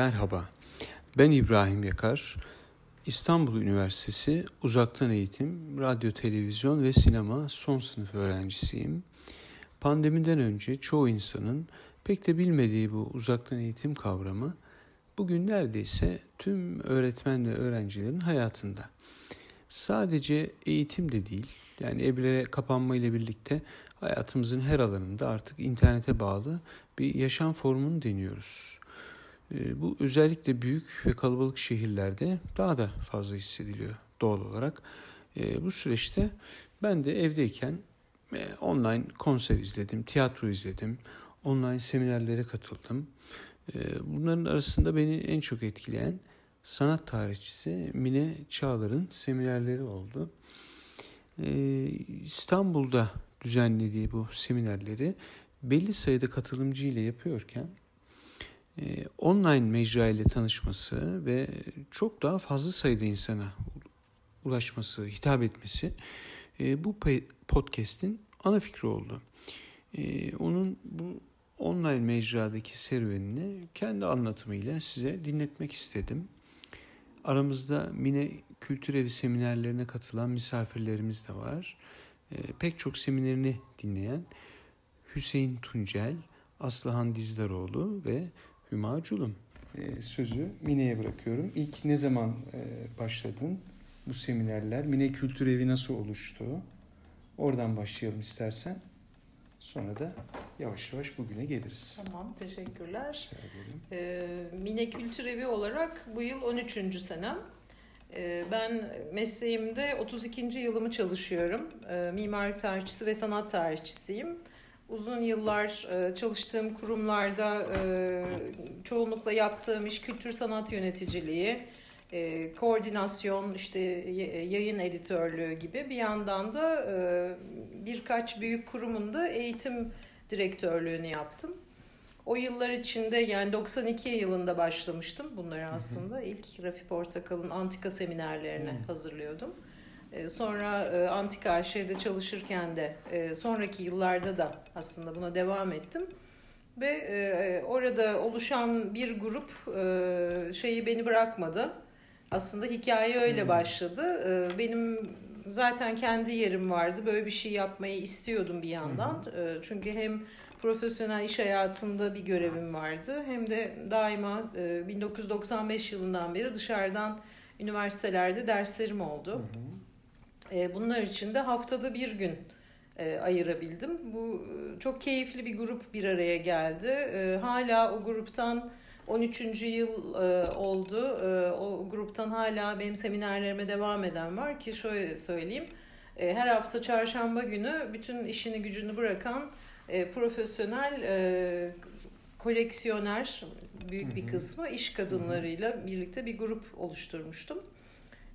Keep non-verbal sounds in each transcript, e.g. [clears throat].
Merhaba, ben İbrahim Yakar. İstanbul Üniversitesi Uzaktan Eğitim, Radyo, Televizyon ve Sinema son sınıf öğrencisiyim. Pandemiden önce çoğu insanın pek de bilmediği bu uzaktan eğitim kavramı bugün neredeyse tüm öğretmen ve öğrencilerin hayatında. Sadece eğitim de değil, yani evlere kapanma ile birlikte hayatımızın her alanında artık internete bağlı bir yaşam formunu deniyoruz. Ee, bu özellikle büyük ve kalabalık şehirlerde daha da fazla hissediliyor doğal olarak. Ee, bu süreçte ben de evdeyken e, online konser izledim, tiyatro izledim, online seminerlere katıldım. Ee, bunların arasında beni en çok etkileyen sanat tarihçisi Mine Çağlar'ın seminerleri oldu. İstanbul'da düzenlediği bu seminerleri belli sayıda katılımcı ile yapıyorken e, online mecra ile tanışması ve çok daha fazla sayıda insana ulaşması, hitap etmesi e, bu podcast'in ana fikri oldu. E, onun bu online mecradaki serüvenini kendi anlatımıyla size dinletmek istedim. Aramızda Mine Kültür Evi seminerlerine katılan misafirlerimiz de var. Pek çok seminerini dinleyen Hüseyin Tuncel, Aslıhan Dizdaroğlu ve Hüma Culum. Ee, sözü Mine'ye bırakıyorum. İlk ne zaman e, başladın bu seminerler? Mine Kültür Evi nasıl oluştu? Oradan başlayalım istersen. Sonra da yavaş yavaş bugüne geliriz. Tamam, teşekkürler. Ee, Mine Kültür Evi olarak bu yıl 13. senem. Ee, ben mesleğimde 32. yılımı çalışıyorum. Ee, mimarlık tarihçisi ve sanat tarihçisiyim. Uzun yıllar e, çalıştığım kurumlarda e, çoğunlukla yaptığım iş kültür sanat yöneticiliği, e, koordinasyon, işte yayın editörlüğü gibi bir yandan da birkaç büyük kurumun da eğitim direktörlüğünü yaptım. O yıllar içinde yani 92 yılında başlamıştım bunları aslında. İlk Rafi Portakal'ın antika seminerlerine hazırlıyordum. Ee, sonra e, Antika şeyde çalışırken de e, sonraki yıllarda da aslında buna devam ettim. Ve e, orada oluşan bir grup şeyi beni bırakmadı. Aslında hikaye öyle hmm. başladı. Benim zaten kendi yerim vardı. Böyle bir şey yapmayı istiyordum bir yandan. Çünkü hem profesyonel iş hayatında bir görevim vardı. Hem de daima 1995 yılından beri dışarıdan üniversitelerde derslerim oldu. Hı e, bunlar için de haftada bir gün e, ayırabildim. Bu e, çok keyifli bir grup bir araya geldi. Hala o gruptan 13. yıl oldu. O gruptan hala benim seminerlerime devam eden var ki şöyle söyleyeyim. Her hafta çarşamba günü bütün işini gücünü bırakan profesyonel koleksiyoner büyük bir kısmı iş kadınlarıyla birlikte bir grup oluşturmuştum.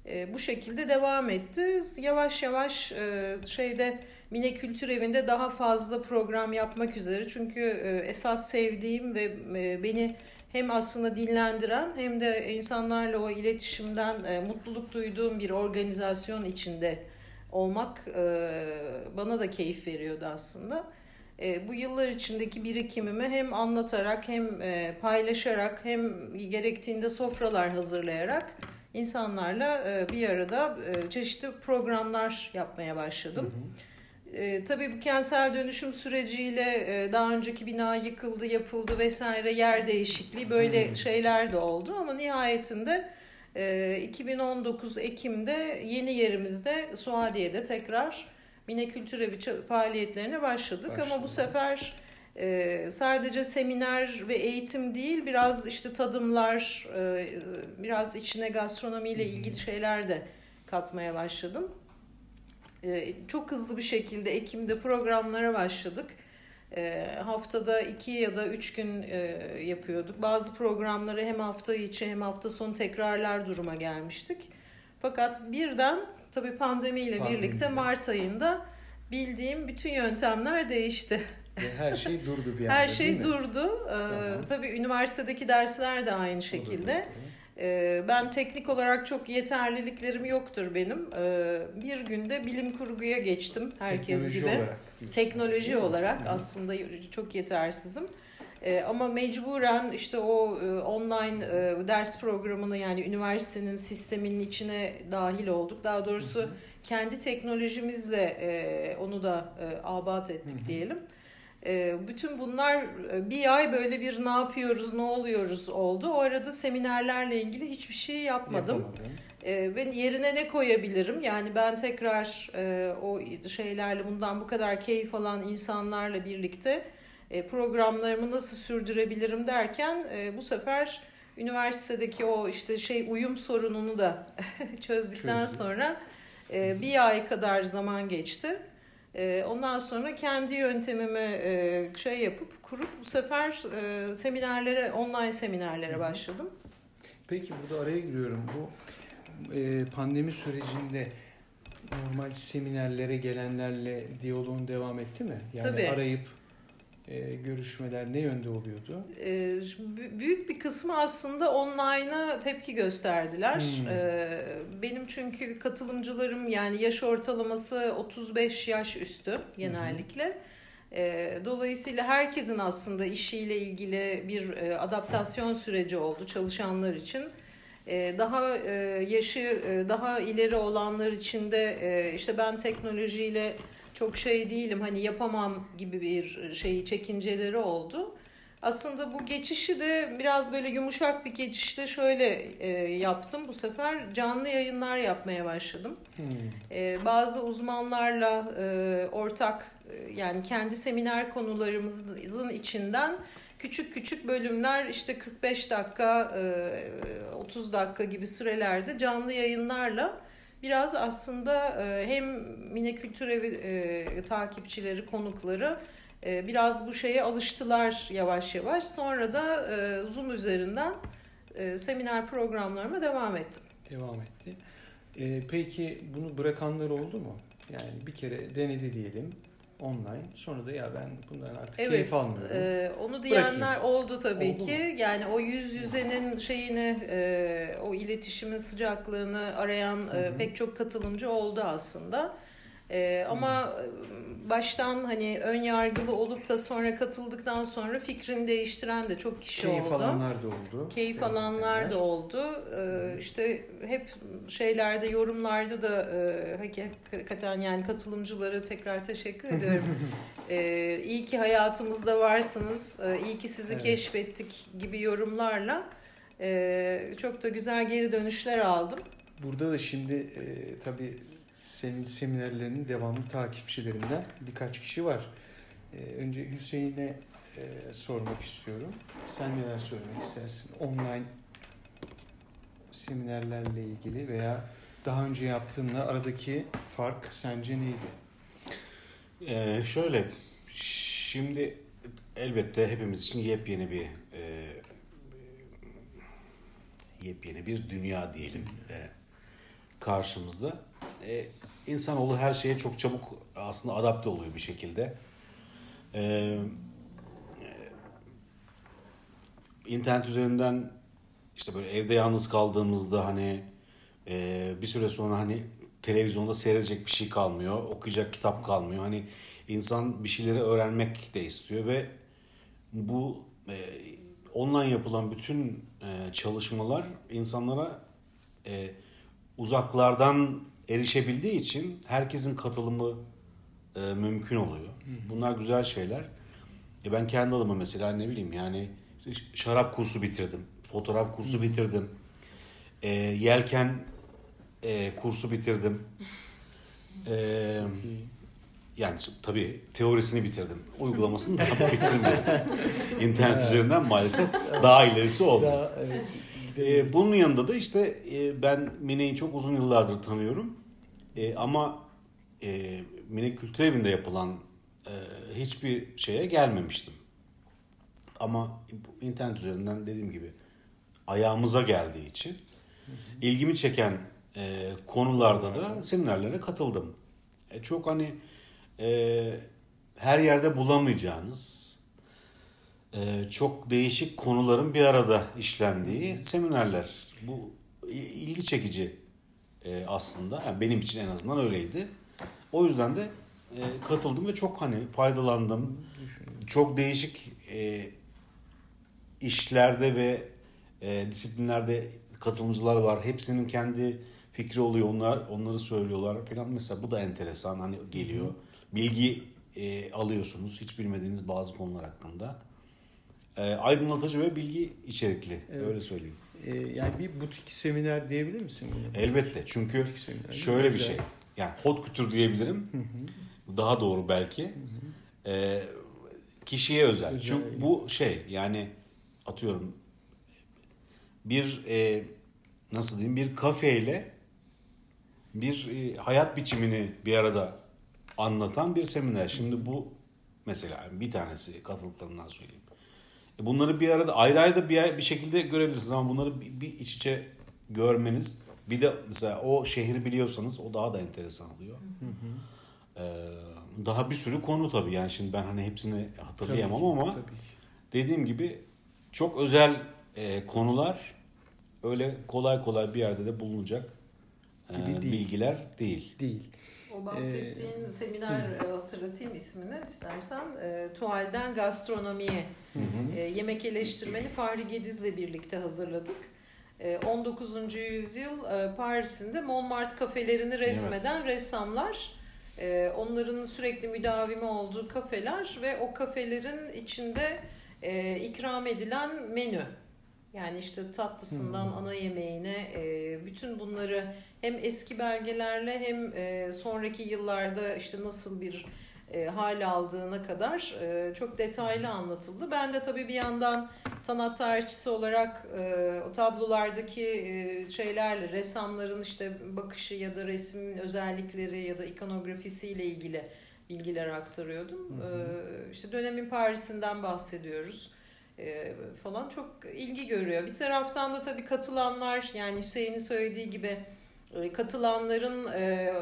E, bu şekilde devam etti. Yavaş yavaş e, şeyde Mine Kültür Evi'nde daha fazla program yapmak üzere. Çünkü e, esas sevdiğim ve e, beni hem aslında dinlendiren hem de insanlarla o iletişimden e, mutluluk duyduğum bir organizasyon içinde olmak e, bana da keyif veriyordu aslında. E, bu yıllar içindeki birikimimi hem anlatarak hem e, paylaşarak hem gerektiğinde sofralar hazırlayarak insanlarla e, bir arada e, çeşitli programlar yapmaya başladım. Hı hı. E, tabii bu kentsel dönüşüm süreciyle e, daha önceki bina yıkıldı, yapıldı vesaire yer değişikliği böyle hı şeyler de oldu ama nihayetinde e, 2019 Ekim'de yeni yerimizde Suadiye'de tekrar Mine Kültür Evi faaliyetlerine başladık Başladım. ama bu sefer e, sadece seminer ve eğitim değil biraz işte tadımlar e, biraz içine gastronomiyle ilgili şeyler de katmaya başladım. E, çok hızlı bir şekilde Ekim'de programlara başladık. E, haftada iki ya da üç gün e, yapıyorduk. Bazı programları hem hafta içi hem hafta sonu tekrarlar duruma gelmiştik. Fakat birden tabii pandemiyle Pandemi. birlikte Mart ayında bildiğim bütün yöntemler değişti. Her şey durdu bir anda Her şey durdu. Ee, tabii üniversitedeki dersler de aynı şekilde. Ee, ben teknik olarak çok yeterliliklerim yoktur benim. Ee, bir günde bilim kurguya geçtim herkes Teknoloji gibi. Olarak, Teknoloji olarak aslında çok yetersizim. E, ama mecburen işte o e, online e, ders programını yani üniversitenin sisteminin içine dahil olduk. Daha doğrusu kendi teknolojimizle e, onu da e, abat ettik diyelim. E, bütün bunlar e, bir ay böyle bir ne yapıyoruz, ne oluyoruz oldu. O arada seminerlerle ilgili hiçbir şey yapmadım. Yapamadım. E, ben yerine ne koyabilirim? Yani ben tekrar e, o şeylerle bundan bu kadar keyif alan insanlarla birlikte e, programlarımı nasıl sürdürebilirim derken bu sefer üniversitedeki o işte şey uyum sorununu da [laughs] çözdükten Çözdüm. sonra bir ay kadar zaman geçti. Ondan sonra kendi yöntemimi şey yapıp kurup bu sefer seminerlere, online seminerlere başladım. Peki burada araya giriyorum. Bu pandemi sürecinde normal seminerlere gelenlerle diyaloğun devam etti mi? Yani Tabii. arayıp e, görüşmeler ne yönde oluyordu? E, büyük bir kısmı aslında online'a tepki gösterdiler. Hmm. E, benim çünkü katılımcılarım yani yaş ortalaması 35 yaş üstü genellikle. Hmm. Dolayısıyla herkesin aslında işiyle ilgili bir e, adaptasyon süreci oldu çalışanlar için. E, daha yaşı daha ileri olanlar için de işte ben teknolojiyle çok şey değilim hani yapamam gibi bir şeyi çekinceleri oldu. Aslında bu geçişi de biraz böyle yumuşak bir geçişte şöyle e, yaptım. Bu sefer canlı yayınlar yapmaya başladım. Hmm. E, bazı uzmanlarla e, ortak e, yani kendi seminer konularımızın içinden küçük küçük bölümler işte 45 dakika, e, 30 dakika gibi sürelerde canlı yayınlarla biraz aslında e, hem Mine Kültür Evi e, takipçileri, konukları e, biraz bu şeye alıştılar yavaş yavaş. Sonra da Zoom üzerinden seminer programlarıma devam ettim. Devam etti. Peki bunu bırakanlar oldu mu? Yani bir kere denedi diyelim online. Sonra da ya ben bundan artık evet, keyif almıyorum. E, onu diyenler Bırakayım. oldu tabii oldu ki. Mu? Yani o yüz yüzenin şeyini, e, o iletişimin sıcaklığını arayan e, pek çok katılımcı oldu aslında. E, ama baştan hani ön yargılı olup da sonra katıldıktan sonra fikrini değiştiren de çok kişi Keyif oldu. Keyif alanlar da oldu. Keyif evet. alanlar da oldu. E, işte hep şeylerde yorumlarda da e, hakikaten yani katılımcılara tekrar teşekkür ediyorum. [laughs] e, iyi ki hayatımızda varsınız. E, iyi ki sizi evet. keşfettik gibi yorumlarla e, çok da güzel geri dönüşler aldım. Burada da şimdi e, tabii senin seminerlerinin devamlı takipçilerinden birkaç kişi var. Ee, önce Hüseyin'e e, sormak istiyorum. Sen neler söylemek istersin? Online seminerlerle ilgili veya daha önce yaptığınla aradaki fark sence neydi? Ee, şöyle, şimdi elbette hepimiz için yepyeni bir e, yepyeni bir dünya diyelim e, karşımızda e, insanoğlu her şeye çok çabuk aslında adapte oluyor bir şekilde. E, internet üzerinden işte böyle evde yalnız kaldığımızda hani e, bir süre sonra hani televizyonda seyredecek bir şey kalmıyor, okuyacak kitap kalmıyor. Hani insan bir şeyleri öğrenmek de istiyor ve bu e, online yapılan bütün e, çalışmalar insanlara e, uzaklardan erişebildiği için herkesin katılımı e, mümkün oluyor. Bunlar güzel şeyler. E ben kendi adıma mesela ne bileyim yani şarap kursu bitirdim. Fotoğraf kursu bitirdim. E, yelken e, kursu bitirdim. [laughs] E, yani tabii teorisini bitirdim. Uygulamasını daha [laughs] bitirmedim. İnternet üzerinden maalesef daha ilerisi oldu. Daha, evet. E, bunun yanında da işte e, ben Mine'yi çok uzun yıllardır tanıyorum. E, ama e, Mine Kültür Evi'nde yapılan e, hiçbir şeye gelmemiştim. Ama internet üzerinden dediğim gibi ayağımıza geldiği için hı hı. ilgimi çeken e, konularda da seminerlere katıldım. E, çok hani e, her yerde bulamayacağınız çok değişik konuların bir arada işlendiği seminerler. Bu ilgi çekici e, aslında. Yani benim için en azından öyleydi. O yüzden de e, katıldım ve çok hani faydalandım. Çok değişik işlerde ve e, disiplinlerde katılımcılar var. Hepsinin kendi fikri oluyor. Onlar onları söylüyorlar falan. Mesela bu da enteresan hani geliyor. Bilgi e, alıyorsunuz hiç bilmediğiniz bazı konular hakkında. E, aydınlatıcı ve bilgi içerikli. Evet. Öyle söyleyeyim. Ee, yani bir butik seminer diyebilir misin? Elbette. Çünkü şöyle bir şey. Yani hot kültür diyebilirim. Daha doğru belki. E, kişiye özel. Özel. Çünkü bu şey yani atıyorum bir e, nasıl diyeyim bir kafeyle bir e, hayat biçimini bir arada anlatan bir seminer. Şimdi bu mesela bir tanesi katıldıklarından söyleyeyim. Bunları bir arada ayrı ayrı da bir, bir şekilde görebilirsiniz ama bunları bir, bir iç içe görmeniz bir de mesela o şehri biliyorsanız o daha da enteresan oluyor. Ee, daha bir sürü konu tabii yani şimdi ben hani hepsini hatırlayamam Tabii ki, ama tabii dediğim gibi çok özel e, konular öyle kolay kolay bir yerde de bulunacak e, değil. bilgiler değil. değil. O bahsettiğin seminer e, hatırlatayım ismini istersen. E, Tuvalden gastronomiye e, yemek eleştirmeni Fahri Gediz'le birlikte hazırladık. E, 19. yüzyıl e, Paris'in de Montmartre kafelerini resmeden ressamlar. e, onların sürekli müdavimi olduğu kafeler ve o kafelerin içinde e, ikram edilen menü. Yani işte tatlısından Hmm. ana yemeğine e, bütün bunları hem eski belgelerle hem e, sonraki yıllarda işte nasıl bir e, hal aldığına kadar e, çok detaylı anlatıldı. Ben de tabii bir yandan sanat tarihçisi olarak e, o tablolardaki e, şeylerle ressamların işte bakışı ya da resmin özellikleri ya da ikonografisiyle ilgili bilgiler aktarıyordum. Hı. E, işte dönemin Paris'inden bahsediyoruz e, falan çok ilgi görüyor. Bir taraftan da tabii katılanlar yani Hüseyin'in söylediği gibi e, katılanların e,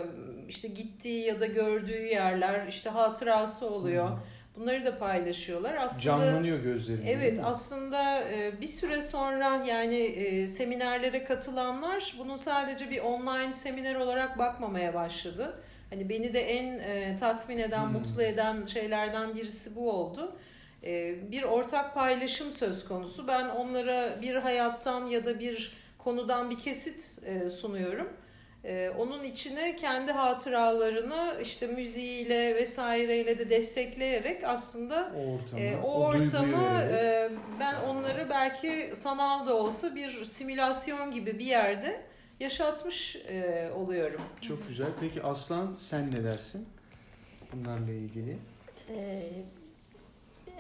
işte gittiği ya da gördüğü yerler işte hatırası oluyor. Hı. Bunları da paylaşıyorlar. Aslında Canlanıyor gözlerinde. Evet aslında bir süre sonra yani seminerlere katılanlar bunun sadece bir online seminer olarak bakmamaya başladı. Hani beni de en tatmin eden, Hmm. mutlu eden şeylerden birisi bu oldu. E, Bir ortak paylaşım söz konusu. Ben onlara bir hayattan ya da bir konudan bir kesit e, sunuyorum. E, Onun içine kendi hatıralarını işte müziğiyle vesaireyle de destekleyerek aslında o ortamı, e, o, ortamı e, ben onları belki sanal da olsa bir simülasyon gibi bir yerde yaşatmış e, oluyorum. Çok güzel. Peki Aslan sen ne dersin? Bunlarla ilgili. Ee,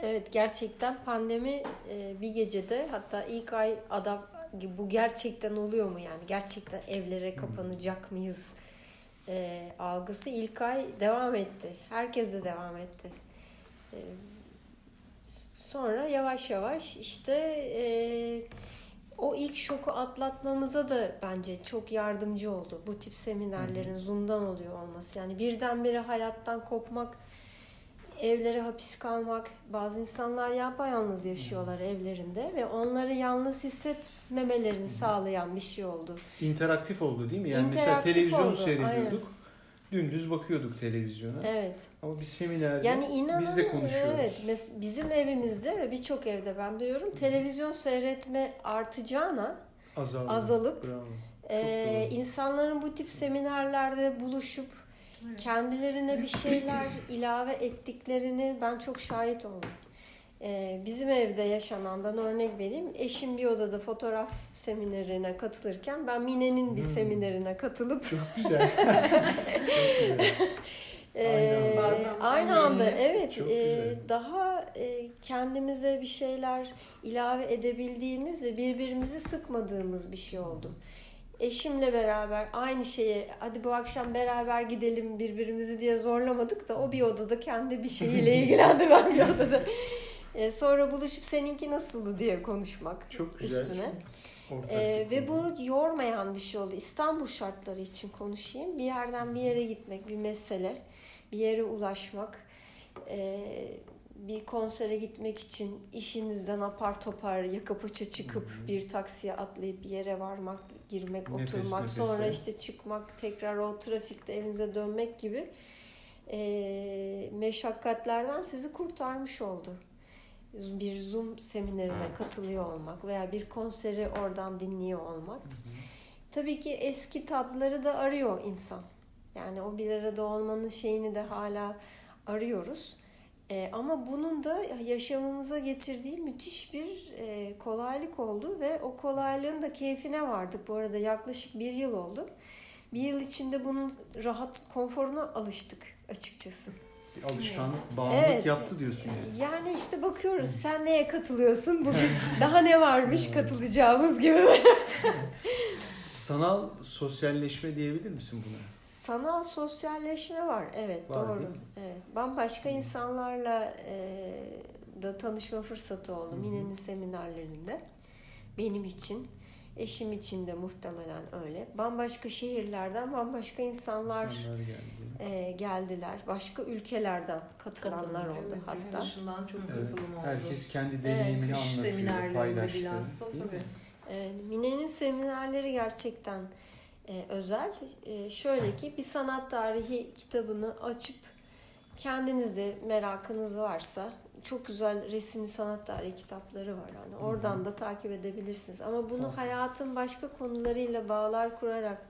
evet gerçekten pandemi e, bir gecede hatta ilk ay adam bu gerçekten oluyor mu yani gerçekten evlere kapanacak mıyız e, algısı ilk ay devam etti. Herkes de devam etti. E, sonra yavaş yavaş işte e, o ilk şoku atlatmamıza da bence çok yardımcı oldu. Bu tip seminerlerin Zoom'dan oluyor olması. Yani birdenbire hayattan kopmak, evlere hapis kalmak. Bazı insanlar yapayalnız yaşıyorlar evlerinde ve onları yalnız hissetmemelerini sağlayan bir şey oldu. İnteraktif oldu değil mi? Yani mesela İnteraktif televizyon oldu, seyrediyorduk. Dümdüz bakıyorduk televizyona. Evet. Ama bir seminerde Yani inanın biz de konuşuyoruz. evet mes- bizim evimizde ve birçok evde ben diyorum televizyon seyretme artacağına Azaldı. azalıp Bravo. Doğru. insanların bu tip seminerlerde buluşup kendilerine bir şeyler ilave ettiklerini ben çok şahit oldum. Ee, bizim evde yaşanandan örnek vereyim. Eşim bir odada fotoğraf seminerine katılırken ben Mine'nin bir Hmm. seminerine katılıp Çok güzel. Çok güzel. [laughs] ee, aynı anda evet e, daha e, kendimize bir şeyler ilave edebildiğimiz ve birbirimizi sıkmadığımız bir şey oldu. Eşimle beraber aynı şeye hadi bu akşam beraber gidelim birbirimizi diye zorlamadık da o bir odada kendi bir şeyiyle [laughs] ilgilendi ben bir odada. E, sonra buluşup seninki nasıldı diye konuşmak Çok güzel. üstüne. Bir ve bu yormayan bir şey oldu. İstanbul şartları için konuşayım. Bir yerden bir yere gitmek bir mesele. Bir yere ulaşmak. ee, bir konsere gitmek için işinizden apar topar yaka paça çıkıp Hı hı. bir taksiye atlayıp bir yere varmak, girmek, Nefes oturmak, nefese. sonra işte çıkmak, tekrar o trafikte evinize dönmek gibi ee, meşakkatlerden sizi kurtarmış oldu. bir Zoom seminerine katılıyor olmak veya bir konseri oradan dinliyor olmak. Tabii ki eski tatları da arıyor insan. Yani o bir arada olmanın şeyini de hala arıyoruz. E, ama bunun da yaşamımıza getirdiği müthiş bir e, kolaylık oldu ve o kolaylığın da keyfine vardık. Bu arada yaklaşık bir yıl oldu. Bir yıl içinde bunun rahat konforuna alıştık açıkçası. Bir alışkanlık, bağımlılık Evet. yaptı diyorsun yani. Yani işte bakıyoruz sen neye katılıyorsun [laughs] bugün daha ne varmış katılacağımız gibi. [laughs] Sanal sosyalleşme diyebilir misin buna? Sanal sosyalleşme var evet Var, doğru. Evet. Bambaşka insanlarla e, da tanışma fırsatı oldu Hı hı. Mine'nin seminerlerinde. Benim için, eşim için de muhtemelen öyle. Bambaşka şehirlerden bambaşka insanlar İnsanlar geldi. e, geldiler. Başka ülkelerden katılanlar Katılım, oldu evet, yurt hatta. dışından çok Evet. katılım oldu. Herkes kendi deneyimini Kış anlatıyor, paylaştı. bilhassa tabii. Evet, Mine'nin seminerleri gerçekten e, özel. E, şöyle ki bir sanat tarihi kitabını açıp kendiniz de merakınız varsa çok güzel resimli sanat tarihi kitapları var. Yani oradan da takip edebilirsiniz. Ama bunu Tamam. hayatın başka konularıyla bağlar kurarak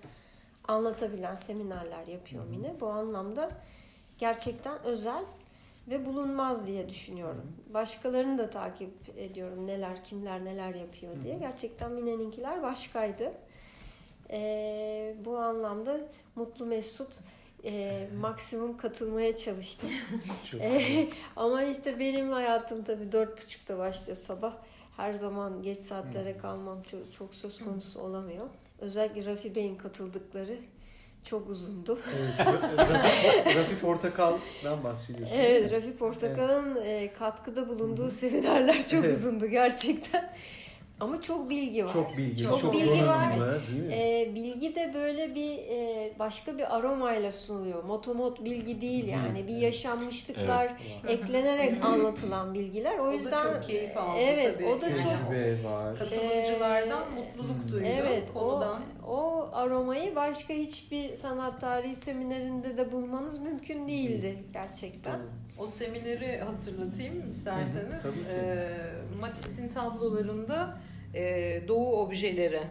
anlatabilen seminerler yapıyor Hı hı. Mine. Bu anlamda gerçekten özel ve bulunmaz diye düşünüyorum. Başkalarını da takip ediyorum neler kimler neler yapıyor diye. Gerçekten Mine'ninkiler başkaydı. Ee, bu anlamda mutlu mesut e, maksimum katılmaya çalıştım. [laughs] Ee, ama işte benim hayatım tabii dört buçukta başlıyor sabah. Her zaman geç saatlere kalmam çok, çok söz konusu olamıyor. Özellikle Rafi Bey'in katıldıkları çok uzundu. Evet, Rafi, Rafi Portakal'dan bahsediyorsun. Evet, Rafi Portakal'ın e, katkıda bulunduğu seminerler çok Evet. uzundu gerçekten. Ama çok bilgi var. Çok bilgi, Çok çok, bilgi var. değil mi? E, bilgi de böyle bir e, başka bir aromayla sunuluyor. Motomot bilgi değil yani. Bir yaşanmışlıklar eklenerek anlatılan bilgiler. O O da yüzden çok keyif aldı evet, tabii. o da çok Tecrübe var. Katılımcılardan Ee, mutluluk duydu Evet, o, konudan. o aromayı başka hiçbir sanat tarihi seminerinde de bulmanız mümkün değildi gerçekten. O semineri hatırlatayım isterseniz. Hı hı. Ee, Matisse'in tablolarında e, doğu objeleri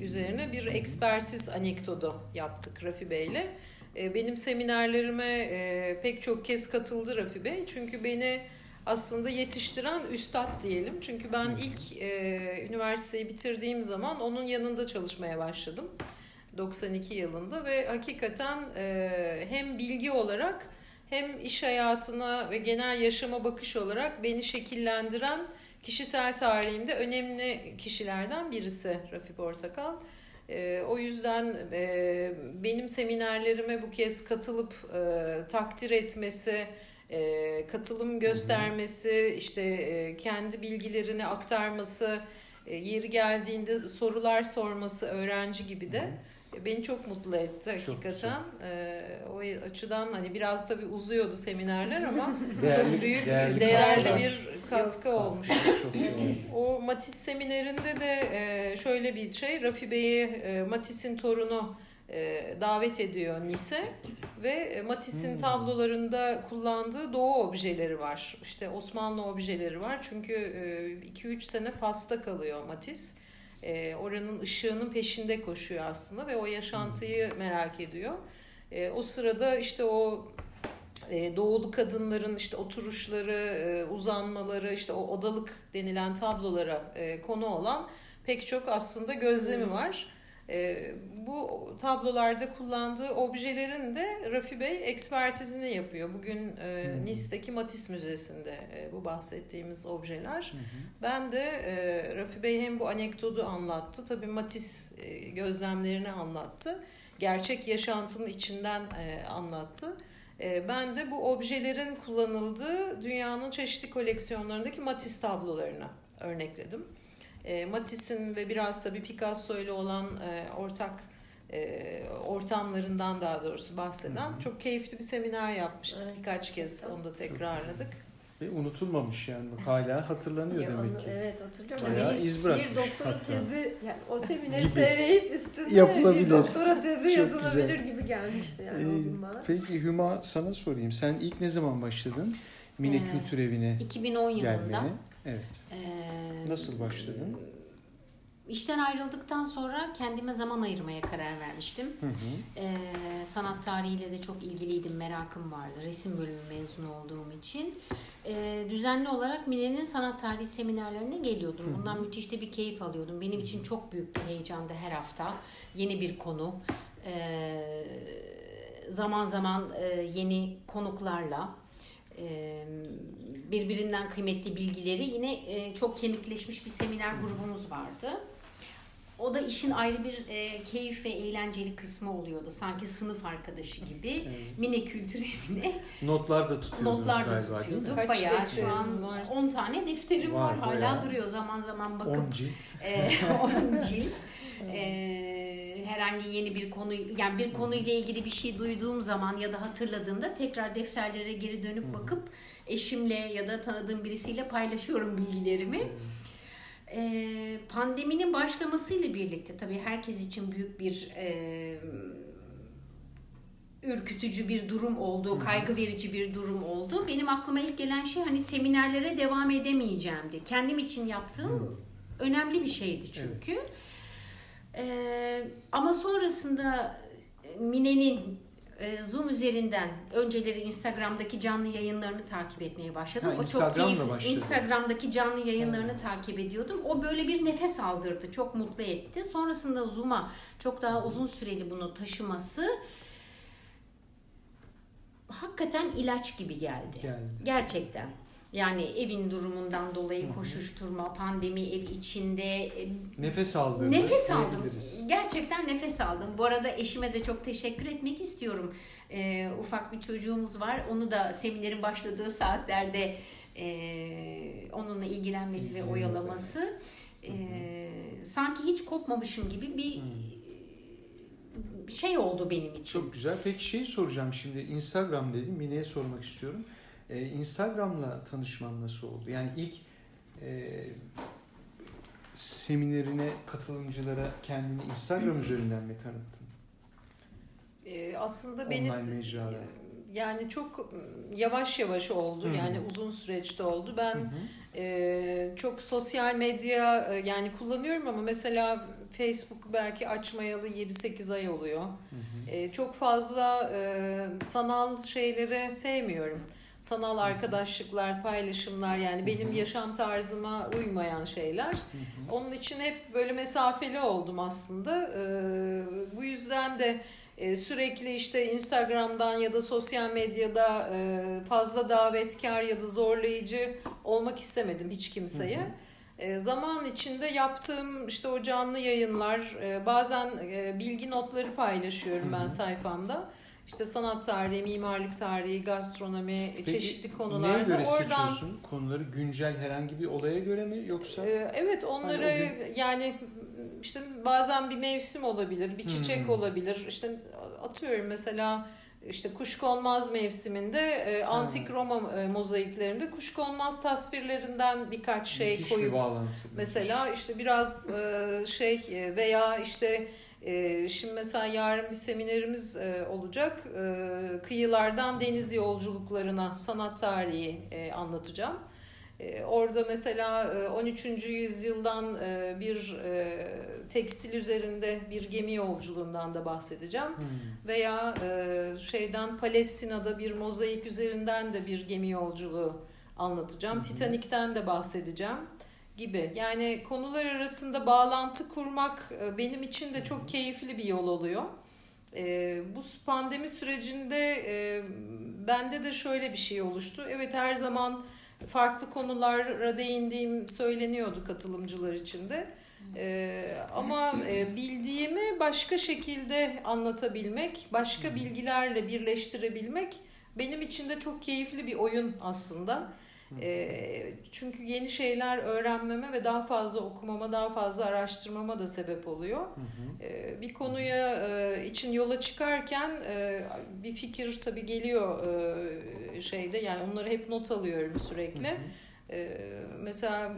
üzerine bir ekspertiz anekdotu yaptık Rafi Bey'le. E, benim seminerlerime e, pek çok kez katıldı Rafi Bey. Çünkü beni aslında yetiştiren üstad diyelim. Çünkü ben ilk e, üniversiteyi bitirdiğim zaman onun yanında çalışmaya başladım. 92 yılında ve hakikaten e, hem bilgi olarak hem iş hayatına ve genel yaşama bakış olarak beni şekillendiren kişisel tarihimde önemli kişilerden birisi Rafi Portakal. E, o yüzden e, benim seminerlerime bu kez katılıp e, takdir etmesi, e, katılım göstermesi, işte e, kendi bilgilerini aktarması, e, yeri geldiğinde sorular sorması öğrenci gibi de e, beni çok mutlu etti Çok hakikaten. E, o açıdan hani biraz tabii uzuyordu seminerler ama [laughs] Değerli- çok büyük değerli değerli, bir katkı olmuş. Çok iyi. O Matisse seminerinde de e, şöyle bir şey Rafi Bey'i e, Matisse'in torunu e, davet ediyor Nice ve e, Matisse'in Hmm. tablolarında kullandığı doğu objeleri var. İşte Osmanlı objeleri var. Çünkü 2-3 sene Fas'ta kalıyor Matisse. E, oranın ışığının peşinde koşuyor aslında ve o yaşantıyı merak ediyor. E, o sırada işte o e, doğulu kadınların işte oturuşları, e, uzanmaları, işte o odalık denilen tablolara e, konu olan pek çok aslında gözlemi var. E, bu tablolarda kullandığı objelerin de Rafi Bey ekspertizini yapıyor. Bugün e. Nice'deki Matisse Müzesi'nde e, bu bahsettiğimiz objeler. Hı hı. Ben de e, Rafi Bey hem bu anekdotu anlattı, tabii Matisse e, gözlemlerini anlattı. Gerçek yaşantının içinden e, anlattı. E, ben de bu objelerin kullanıldığı dünyanın çeşitli koleksiyonlarındaki Matisse tablolarını örnekledim. E, Matisse'in ve biraz tabii Picasso ile olan e, ortak e, ortamlarından daha doğrusu bahseden Hı hı. çok keyifli bir seminer yapmıştık. Evet, Birkaç kez onu da tekrarladık. Ve unutulmamış yani. Hala [laughs] hatırlanıyor Ya, demek onu- ki. Evet hatırlıyorum. Bayağı bir, iz bırakmış bir doktora hatta. tezi yani o semineri Gibi. seyreyip üstüne Yapılabilir. bir doktora tezi Çok yazılabilir güzel. gibi gelmişti yani Ee, o gün bana. Peki Hüma sana sorayım. Sen ilk ne zaman başladın? Mine Ee, Kültür Evi'ne 2010 yılında? Evet. Ee, Nasıl başladın? İşten ayrıldıktan sonra kendime zaman ayırmaya karar vermiştim. Hı hı. Ee, sanat tarihiyle de çok ilgiliydim, merakım vardı. Resim bölümü mezunu olduğum için. Ee, düzenli olarak Mine'nin sanat tarihi seminerlerine geliyordum. Bundan müthiş de bir keyif alıyordum. Benim için çok büyük bir heyecandı her hafta. Yeni bir konu. Ee, zaman zaman e, yeni konuklarla birbirinden kıymetli bilgileri yine çok kemikleşmiş bir seminer grubumuz vardı. O da işin ayrı bir e, keyif ve eğlenceli kısmı oluyordu. Sanki sınıf arkadaşı gibi. Evet. Mine Kültür Evi'ne Notlar da tutuyordunuz notlar da galiba tutuyorduk. Kaç Bayağı şu an var? 10 tane defterim var. Var, Hala bayağı. duruyor zaman zaman 10 bakıp cilt. e, 10 [laughs] cilt. [laughs] E, herhangi yeni bir konu yani bir konuyla ilgili bir şey duyduğum zaman ya da hatırladığımda tekrar defterlere geri dönüp bakıp eşimle ya da tanıdığım birisiyle paylaşıyorum bilgilerimi. E, pandeminin başlamasıyla birlikte tabii herkes için büyük bir e, ürkütücü bir durum oldu, kaygı verici bir durum oldu. Benim aklıma ilk gelen şey hani seminerlere devam edemeyeceğimdi. Kendim için yaptığım önemli bir şeydi çünkü. Ee, ama sonrasında Mine'nin e, Zoom üzerinden önceleri Instagram'daki canlı yayınlarını takip etmeye başladım. Ha, o çok keyifli. Instagram'daki canlı yayınlarını takip ediyordum. O böyle bir nefes aldırdı. Çok mutlu etti. Sonrasında Zoom'a çok daha uzun süreli bunu taşıması hakikaten ilaç gibi geldi. Geldi. Gerçekten. Yani evin durumundan dolayı koşuşturma, pandemi ev içinde e, Nefes aldığını nefes aldım. Gerçekten nefes aldım. Bu arada eşime de çok teşekkür etmek istiyorum. Ee, ufak bir çocuğumuz var. Onu da seminerin başladığı saatlerde e, onunla ilgilenmesi ve oyalaması e, sanki hiç kopmamışım gibi bir şey oldu benim için. Çok güzel. Peki şeyi soracağım şimdi. Instagram dedim. Mine'ye sormak istiyorum. Ee, Instagram'la tanışman nasıl oldu? Yani ilk e, seminerine katılımcılara kendini Instagram üzerinden mi tanıttın? Ee, aslında benim Online mecrada. yani çok yavaş yavaş oldu. Hı hı. Yani uzun süreçte oldu. Ben Hı hı. Ee, çok sosyal medya e, yani kullanıyorum ama mesela Facebook belki açmayalı 7-8 ay oluyor. Hı hı. Ee, çok fazla e, sanal şeyleri sevmiyorum. Sanal arkadaşlıklar, paylaşımlar yani benim yaşam tarzıma uymayan şeyler. Onun için hep böyle mesafeli oldum aslında. Ee, bu yüzden de e, sürekli işte Instagram'dan ya da sosyal medyada e, fazla davetkar ya da zorlayıcı olmak istemedim hiç kimseye. E, zaman içinde yaptığım işte o canlı yayınlar, bazen bilgi notları paylaşıyorum ben sayfamda. İşte sanat tarihi, mimarlık tarihi, gastronomi, Peki, çeşitli Neye konularda. göre Oradan seçiyorsun? Konuları güncel herhangi bir olaya göre mi yoksa? ee, Evet onları Hani o yani işte bazen bir mevsim olabilir, bir çiçek Hmm. olabilir. İşte atıyorum mesela işte kuşkonmaz mevsiminde e, antik Roma e, mozaiklerinde kuşkonmaz tasvirlerinden birkaç şey Müthiş bir koyup bağlantı. mesela işte biraz e, şey e, veya işte şimdi mesela yarın bir seminerimiz e, olacak. E, kıyılardan deniz yolculuklarına sanat tarihi e, anlatacağım. E, Orada mesela e, 13. yüzyıldan e, bir e, tekstil üzerinde bir gemi yolculuğundan da bahsedeceğim. Hmm. Veya şeyden Palestina'da bir mozaik üzerinden de bir gemi yolculuğu anlatacağım. Titanik'ten de bahsedeceğim gibi. Yani konular arasında bağlantı kurmak e, benim için de çok keyifli bir yol oluyor. E, bu pandemi sürecinde e, bende de şöyle bir şey oluştu. Evet her zaman farklı konulara değindiğim söyleniyordu katılımcılar içinde. Ama e, bildiğimi başka şekilde anlatabilmek, başka bilgilerle birleştirebilmek benim için de çok keyifli bir oyun aslında. Ee, çünkü yeni şeyler öğrenmeme ve daha fazla okumama, daha fazla araştırmama da sebep oluyor. Hı hı. Ee, bir konuya e, için yola çıkarken e, bir fikir tabii geliyor e, şeyde yani onları hep not alıyorum sürekli. Hı hı. Ee, mesela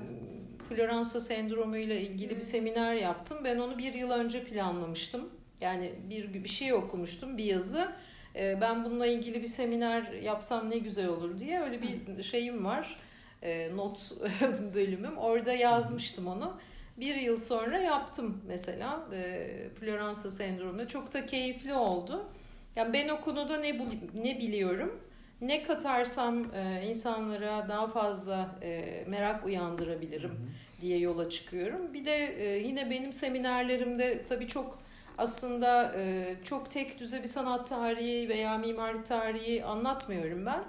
Floransa sendromu ile ilgili bir seminer yaptım. Ben onu bir yıl önce planlamıştım. Yani bir, bir şey okumuştum, bir yazı. Ee, ben bununla ilgili bir seminer yapsam ne güzel olur diye öyle bir şeyim var. e, not [laughs] bölümüm. Orada yazmıştım onu. Bir yıl sonra yaptım mesela e, Floransa sendromunu. Çok da keyifli oldu. Yani ben o konuda ne, ne biliyorum, ne katarsam e, insanlara daha fazla e, merak uyandırabilirim diye yola çıkıyorum. Bir de e, yine benim seminerlerimde tabii çok aslında e, çok tek düze bir sanat tarihi veya mimarlık tarihi anlatmıyorum ben.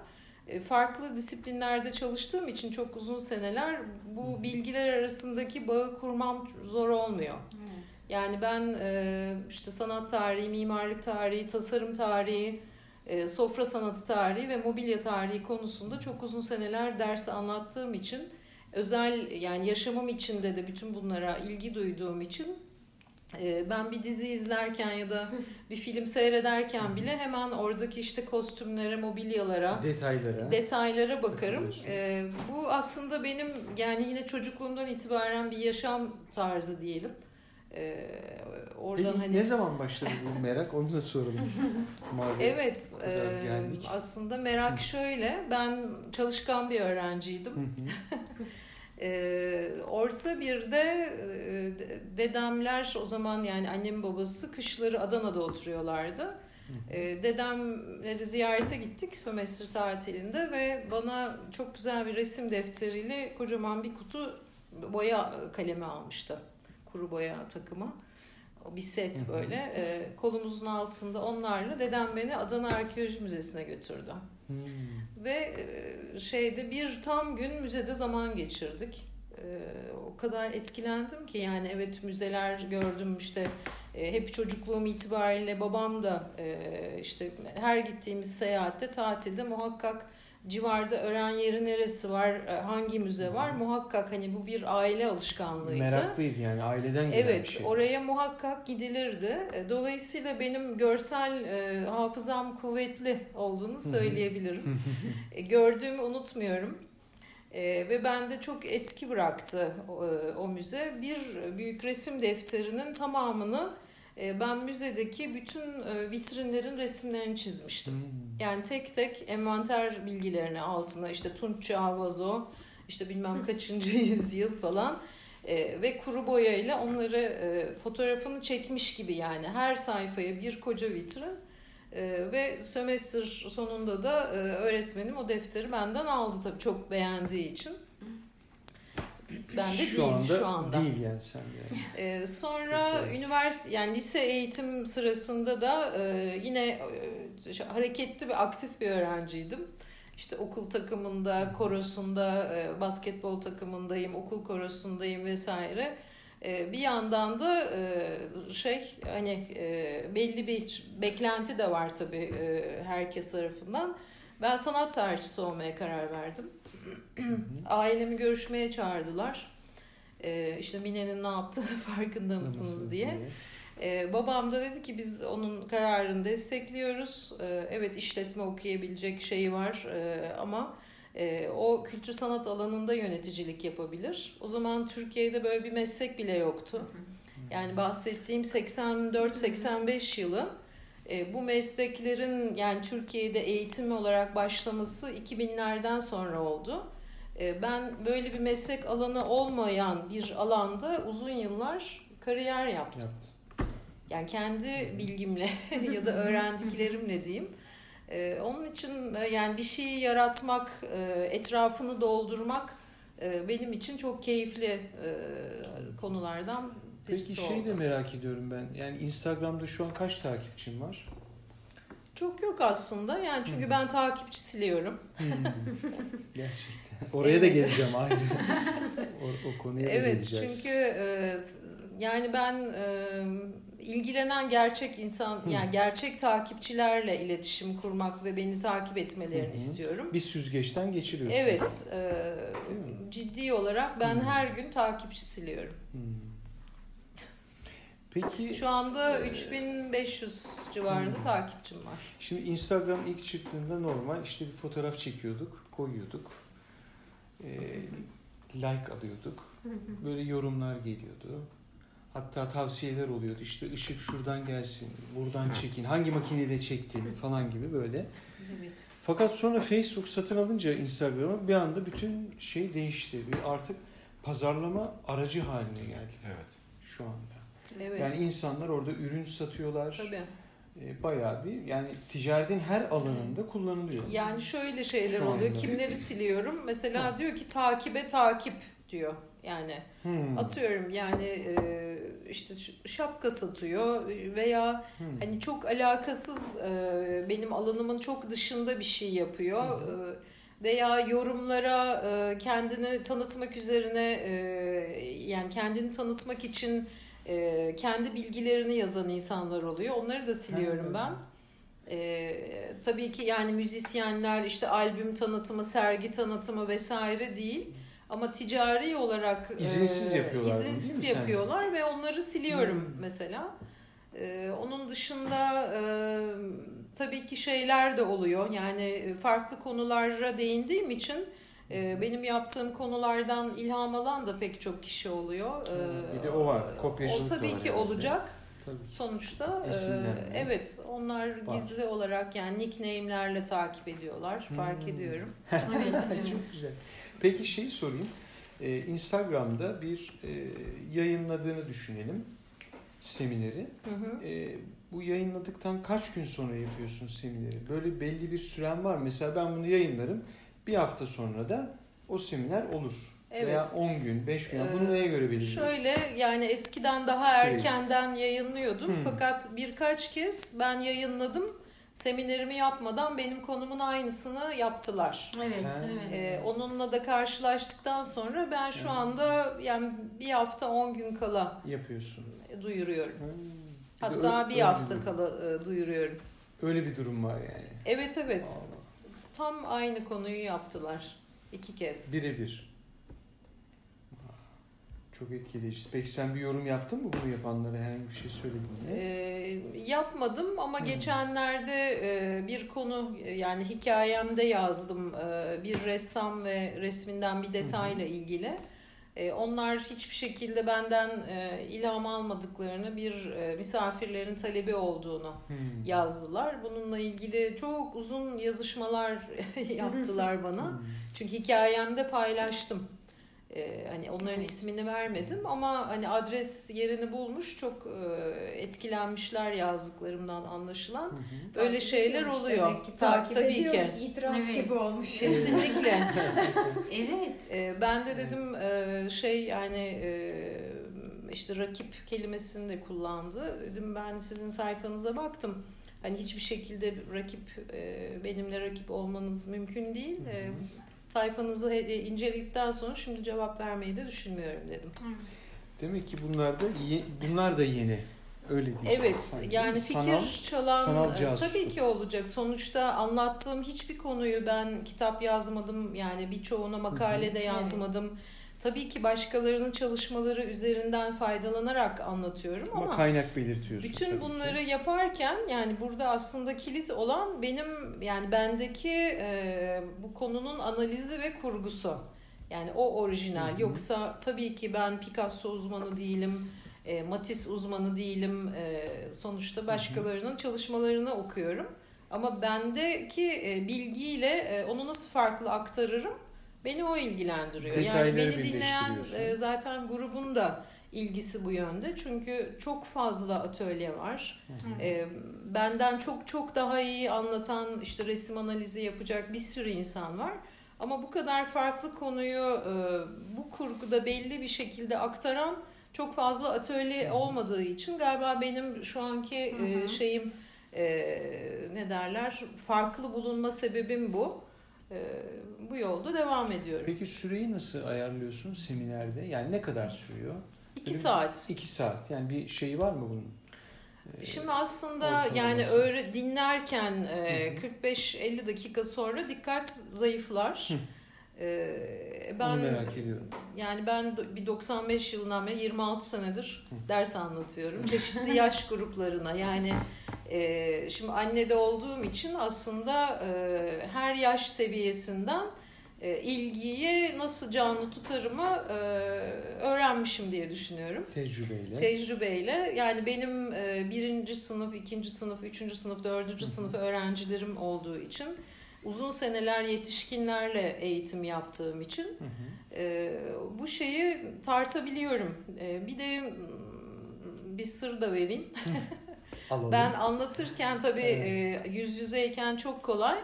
E, farklı disiplinlerde çalıştığım için çok uzun seneler bu bilgiler arasındaki bağı kurmam zor olmuyor. Yani ben e, işte sanat tarihi, mimarlık tarihi, tasarım tarihi, e, sofra sanatı tarihi ve mobilya tarihi konusunda çok uzun seneler ders anlattığım için özel yani yaşamım içinde de bütün bunlara ilgi duyduğum için ben bir dizi izlerken ya da bir film seyrederken bile hemen oradaki işte kostümlere, mobilyalara, detaylara, detaylara bakarım. Ee, bu aslında benim yani yine çocukluğumdan itibaren bir yaşam tarzı diyelim. Ee, oradan Peki, hani ne zaman başladı bu merak? Onu da soralım. [laughs] evet, e, aslında merak şöyle. Ben çalışkan bir öğrenciydim. [laughs] E, orta bir de e, dedemler o zaman yani annem babası kışları Adana'da oturuyorlardı. E, dedemleri ziyarete gittik sömestr tatilinde ve bana çok güzel bir resim defteriyle kocaman bir kutu boya kalemi almıştı. Kuru boya takımı. O bir set böyle. E, kolumuzun altında onlarla dedem beni Adana Arkeoloji Müzesi'ne götürdü. Hmm. Ve e, şeyde bir tam gün müzede zaman geçirdik. E, o kadar etkilendim ki yani evet müzeler gördüm işte e, hep çocukluğum itibariyle babam da işte her gittiğimiz seyahatte tatilde muhakkak civarda öğren yeri neresi var, hangi müze var muhakkak hani bu bir aile alışkanlığıydı. Meraklıydı yani aileden gelen evet, bir şey. Evet oraya muhakkak gidilirdi. Dolayısıyla benim görsel e, hafızam kuvvetli olduğunu söyleyebilirim. [laughs] E, gördüğümü unutmuyorum. E, ve bende çok etki bıraktı o, o müze. Bir büyük resim defterinin tamamını e, ben müzedeki bütün e, vitrinlerin resimlerini çizmiştim. Hmm. Yani tek tek envanter bilgilerini altına işte Tunç Çağ vazo, işte bilmem kaçıncı [laughs] yüzyıl falan e, ve kuru boyayla onları e, fotoğrafını çekmiş gibi yani her sayfaya bir koca vitrin e, ve sömestr sonunda da e, öğretmenim o defteri benden aldı tabii çok beğendiği için. Ben de şu değil anda, şu anda. Değil yani sen de. Ee, sonra üniversite yani lise eğitim sırasında da e, yine e, hareketli ve aktif bir öğrenciydim. İşte okul takımında, korosunda, e, basketbol takımındayım, okul korosundayım vesaire. E, bir yandan da e, şey hani e, belli bir beklenti de var tabii e, herkes tarafından. Ben sanat tarihçisi olmaya karar verdim. Ailemi görüşmeye çağırdılar. Ee, işte Mine'nin ne yaptığını [laughs] farkında mısınız diye. Ee, babam da dedi ki biz onun kararını destekliyoruz. Ee, evet işletme okuyabilecek şeyi var ee, ama e, o kültür sanat alanında yöneticilik yapabilir. O zaman Türkiye'de böyle bir meslek bile yoktu. Yani bahsettiğim 84-85 yılı e, bu mesleklerin yani Türkiye'de eğitim olarak başlaması 2000'lerden sonra oldu. E, ben böyle bir meslek alanı olmayan bir alanda uzun yıllar kariyer yaptım. Evet. Yani kendi bilgimle [laughs] ya da [laughs] öğrendiklerimle diyeyim. E, onun için yani bir şeyi yaratmak, e, etrafını doldurmak e, benim için çok keyifli e, konulardan birisi Peki şey de merak ediyorum ben. Yani Instagram'da şu an kaç takipçin var? Çok yok aslında. Yani çünkü ben takipçi siliyorum. [laughs] Gerçekten. Oraya evet. da geleceğim ayrıca. [laughs] o, o konuya da evet, geleceğiz. Evet çünkü e, yani ben e, ilgilenen gerçek insan yani gerçek takipçilerle iletişim kurmak ve beni takip etmelerini Hı-hı. istiyorum. Bir süzgeçten geçiriyorsun. Evet. E, ciddi olarak ben Hı-hı. her gün takipçi siliyorum. Hı-hı. Peki şu anda 3500 civarında hmm. takipçim var. Şimdi Instagram ilk çıktığında normal işte bir fotoğraf çekiyorduk, koyuyorduk. Ee, like alıyorduk. Böyle yorumlar geliyordu. Hatta tavsiyeler oluyordu. İşte ışık şuradan gelsin, buradan çekin, hangi makineyle çektin falan gibi böyle. Evet. Fakat sonra Facebook satın alınca Instagram'ı bir anda bütün şey değişti. Bir artık pazarlama aracı haline geldi Evet. şu anda. Evet. Yani insanlar orada ürün satıyorlar. Tabii. E, bayağı bir yani ticaretin her alanında kullanılıyor. Yani şöyle şeyler Şu oluyor. anda. Kimleri siliyorum? Mesela diyor ki takibe takip diyor. Yani Hmm. atıyorum yani e, işte şapka satıyor veya Hmm. hani çok alakasız e, benim alanımın çok dışında bir şey yapıyor. E, veya yorumlara kendini tanıtmak üzerine yani kendini tanıtmak için e, kendi bilgilerini yazan insanlar oluyor. Onları da siliyorum ben. E, tabii ki yani müzisyenler işte albüm tanıtımı, sergi tanıtımı vesaire değil. Ama ticari olarak e, İzinsiz yapıyorlar bunu, izinsiz sen? yapıyorlar ve onları siliyorum Hmm. mesela. E, onun dışında e, tabii ki şeyler de oluyor. Yani farklı konulara değindiğim için e, benim yaptığım konulardan ilham alan da pek çok kişi oluyor. E, Bir de o var, kopyacılık O tabii ki yani. olacak. Tabii. Sonuçta e, evet onlar Var. gizli olarak yani nickname'lerle takip ediyorlar. Fark Hmm. ediyorum. [laughs] Evet, evet. Çok güzel. Peki şeyi sorayım. Ee, Instagram'da bir e, yayınladığını düşünelim semineri. Hı hı. Ee, bu yayınladıktan kaç gün sonra yapıyorsun semineri? Böyle belli bir süren var. Mesela ben bunu yayınlarım. Bir hafta sonra da o seminer olur. Evet. Veya 10 gün, 5 gün. Bunu Ee, neye göre belirliyorsun? Şöyle yani eskiden daha Şey. erkenden yayınlıyordum Hmm. fakat birkaç kez ben yayınladım. Seminerimi yapmadan benim konumun aynısını yaptılar. Evet, Ha. evet. Ee, onunla da karşılaştıktan sonra ben şu Evet. anda yani bir hafta 10 gün kala Yapıyorsun. duyuruyorum. Hmm. Bir Hatta bir öyle hafta durum- kala e, duyuruyorum. Öyle bir durum var yani. Evet evet. Allah. Tam aynı konuyu yaptılar. iki kez. Birebir. Çok etkileyici. Peki sen bir yorum yaptın mı bunu yapanlara? Herhangi bir şey söyledin mi? Ee, yapmadım ama Hmm. geçenlerde e, bir konu yani hikayemde yazdım e, bir ressam ve resminden bir detayla ilgili. E, onlar hiçbir şekilde benden e, ilham almadıklarını bir e, misafirlerin talebi olduğunu Hmm. yazdılar. Bununla ilgili çok uzun yazışmalar [laughs] yaptılar bana. Hmm. Çünkü hikayemde paylaştım. Ee, hani onların Evet. ismini vermedim ama hani adres yerini bulmuş çok e, etkilenmişler yazdıklarımdan anlaşılan. Hı hı. Öyle Takip şeyler oluyor. demek ki. Ta- Takip tabii ki. İtiraf Evet. gibi olmuş. Kesinlikle. [laughs] Evet. Ee, ben de dedim e, şey yani e, işte rakip kelimesini de kullandı. Dedim ben sizin sayfanıza baktım. Hani hiçbir şekilde rakip e, benimle rakip olmanız mümkün değil. Hı hı. E, sayfanızı inceledikten sonra şimdi cevap vermeyi de düşünmüyorum dedim. Demek ki bunlar da ye- bunlar da yeni. Öyle diyeceğiz. Evet sanki. yani fikir Sanal, çalan sanal e, tabii ki olacak. Sonuçta anlattığım hiçbir konuyu ben kitap yazmadım. Yani birçoğuna makale de yazmadım. Tabii ki başkalarının çalışmaları üzerinden faydalanarak anlatıyorum ama, ama kaynak belirtiyorsun. bütün tabii ki. bunları yaparken yani burada aslında kilit olan benim yani bendeki e, bu konunun analizi ve kurgusu. Yani o orijinal. Hı hı. Yoksa tabii ki ben Picasso uzmanı değilim. E, Matisse uzmanı değilim. E, sonuçta başkalarının çalışmalarını okuyorum. Ama bendeki e, bilgiyle e, onu nasıl farklı aktarırım beni o ilgilendiriyor. Yani Detayları beni dinleyen e, zaten grubun da ilgisi bu yönde. Çünkü çok fazla atölye var. E, benden çok çok daha iyi anlatan işte resim analizi yapacak bir sürü insan var. Ama bu kadar farklı konuyu e, bu kurguda belli bir şekilde aktaran çok fazla atölye olmadığı için galiba benim şu anki Hı e, şeyim e, ne derler farklı bulunma sebebim bu. E, bu yolda devam ediyorum. Peki süreyi nasıl ayarlıyorsun seminerde? Yani ne kadar sürüyor? İki saat. İki saat. Yani bir şeyi var mı bunun? Ee, Şimdi aslında ortalaması. yani öyle dinlerken e, Hı hı. 45-50 dakika sonra dikkat zayıflar. Hı. E, Onu ben merak ediyorum. yani ben bir 95 yılından beri 26 senedir ders anlatıyorum. Çeşitli yaş gruplarına yani e, şimdi annede olduğum için aslında e, her yaş seviyesinden e, ilgiyi nasıl canlı tutarımı e, öğrenmişim diye düşünüyorum. Tecrübeyle. Tecrübeyle. Yani benim e, birinci sınıf, ikinci sınıf, üçüncü sınıf, dördüncü sınıf öğrencilerim olduğu için uzun seneler yetişkinlerle eğitim yaptığım için Hı hı. e, bu şeyi tartabiliyorum. E, bir de bir sır da vereyim. [laughs] Alalım. Ben anlatırken tabii Evet. e, yüz yüzeyken çok kolay.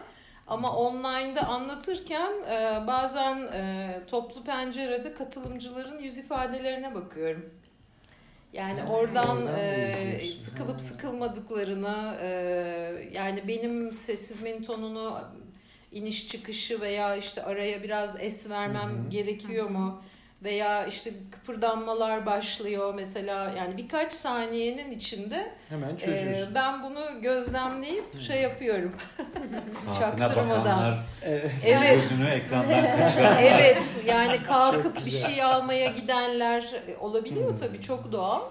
Ama online'da anlatırken e, bazen e, toplu pencerede katılımcıların yüz ifadelerine bakıyorum. Yani Ha, oradan oradan da e, sıkılıp sıkılmadıklarını, e, yani benim sesimin tonunu iniş çıkışı veya işte araya biraz es vermem Hı hı. gerekiyor mu? Veya işte kıpırdanmalar başlıyor mesela yani birkaç saniyenin içinde Hemen çözüyorsun. ben bunu gözlemleyip şey yapıyorum. [laughs] [laughs] Çaktırmadan. bakanlar Evet. Evet. gözünü ekrandan kaçıran. [laughs] evet yani kalkıp bir şey almaya gidenler e, olabiliyor Hmm. tabii çok doğal.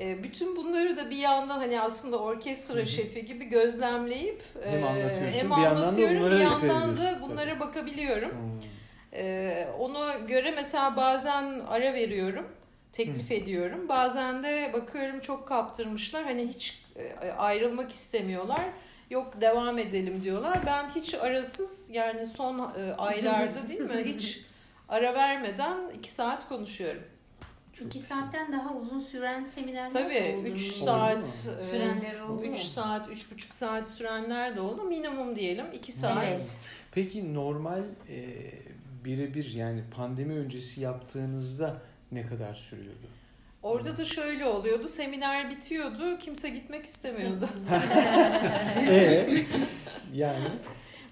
E, Bütün bunları da bir yandan hani aslında orkestra şefi gibi gözlemleyip e, Hem anlatıyorsun, hem bir yandan da anlatıyorum bunlara bir yandan da bunlara bakabiliyorum. Hmm. Ee, ona göre mesela bazen ara veriyorum, teklif ediyorum. Bazen de bakıyorum çok kaptırmışlar. Hani hiç e, ayrılmak istemiyorlar. Yok devam edelim diyorlar. Ben hiç arasız yani son e, aylarda değil mi hiç [laughs] ara vermeden iki saat konuşuyorum. İki saatten daha uzun süren seminerler Tabii de oldu. 3 Oldu saat, mu? e, Sürenler oldu 3 mu? saat, 3,5 saat sürenler de oldu. Minimum diyelim 2 saat. Evet. Peki normal e, birebir yani pandemi öncesi yaptığınızda ne kadar sürüyordu? Orada da şöyle oluyordu. Seminer bitiyordu. Kimse gitmek istemiyordu. Ee, [laughs] yani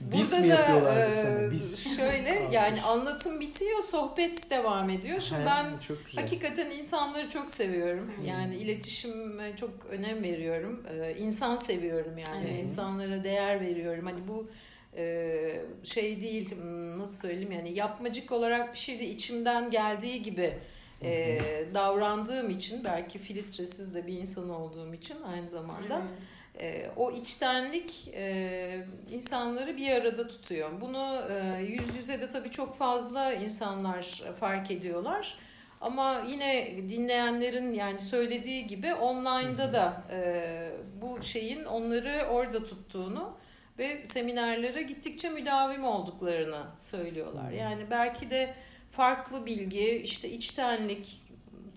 biz Burada mi da yapıyorlardı e, sana? Biz. şöyle Almış. [laughs] yani anlatım bitiyor, sohbet devam ediyor. Şimdi Ha, ben çok güzel. hakikaten insanları çok seviyorum. Hmm. Yani iletişime çok önem veriyorum. Ee, insan seviyorum yani. Evet. İnsanlara değer veriyorum. Hani bu e, şey değil nasıl söyleyeyim yani yapmacık olarak bir şey de içimden geldiği gibi e, davrandığım için belki filtresiz de bir insan olduğum için aynı zamanda e, o içtenlik e, insanları bir arada tutuyor. Bunu e, yüz yüze de tabii çok fazla insanlar fark ediyorlar. Ama yine dinleyenlerin yani söylediği gibi online'da da e, bu şeyin onları orada tuttuğunu ve seminerlere gittikçe müdavim olduklarını söylüyorlar. Yani belki de farklı bilgi, işte içtenlik,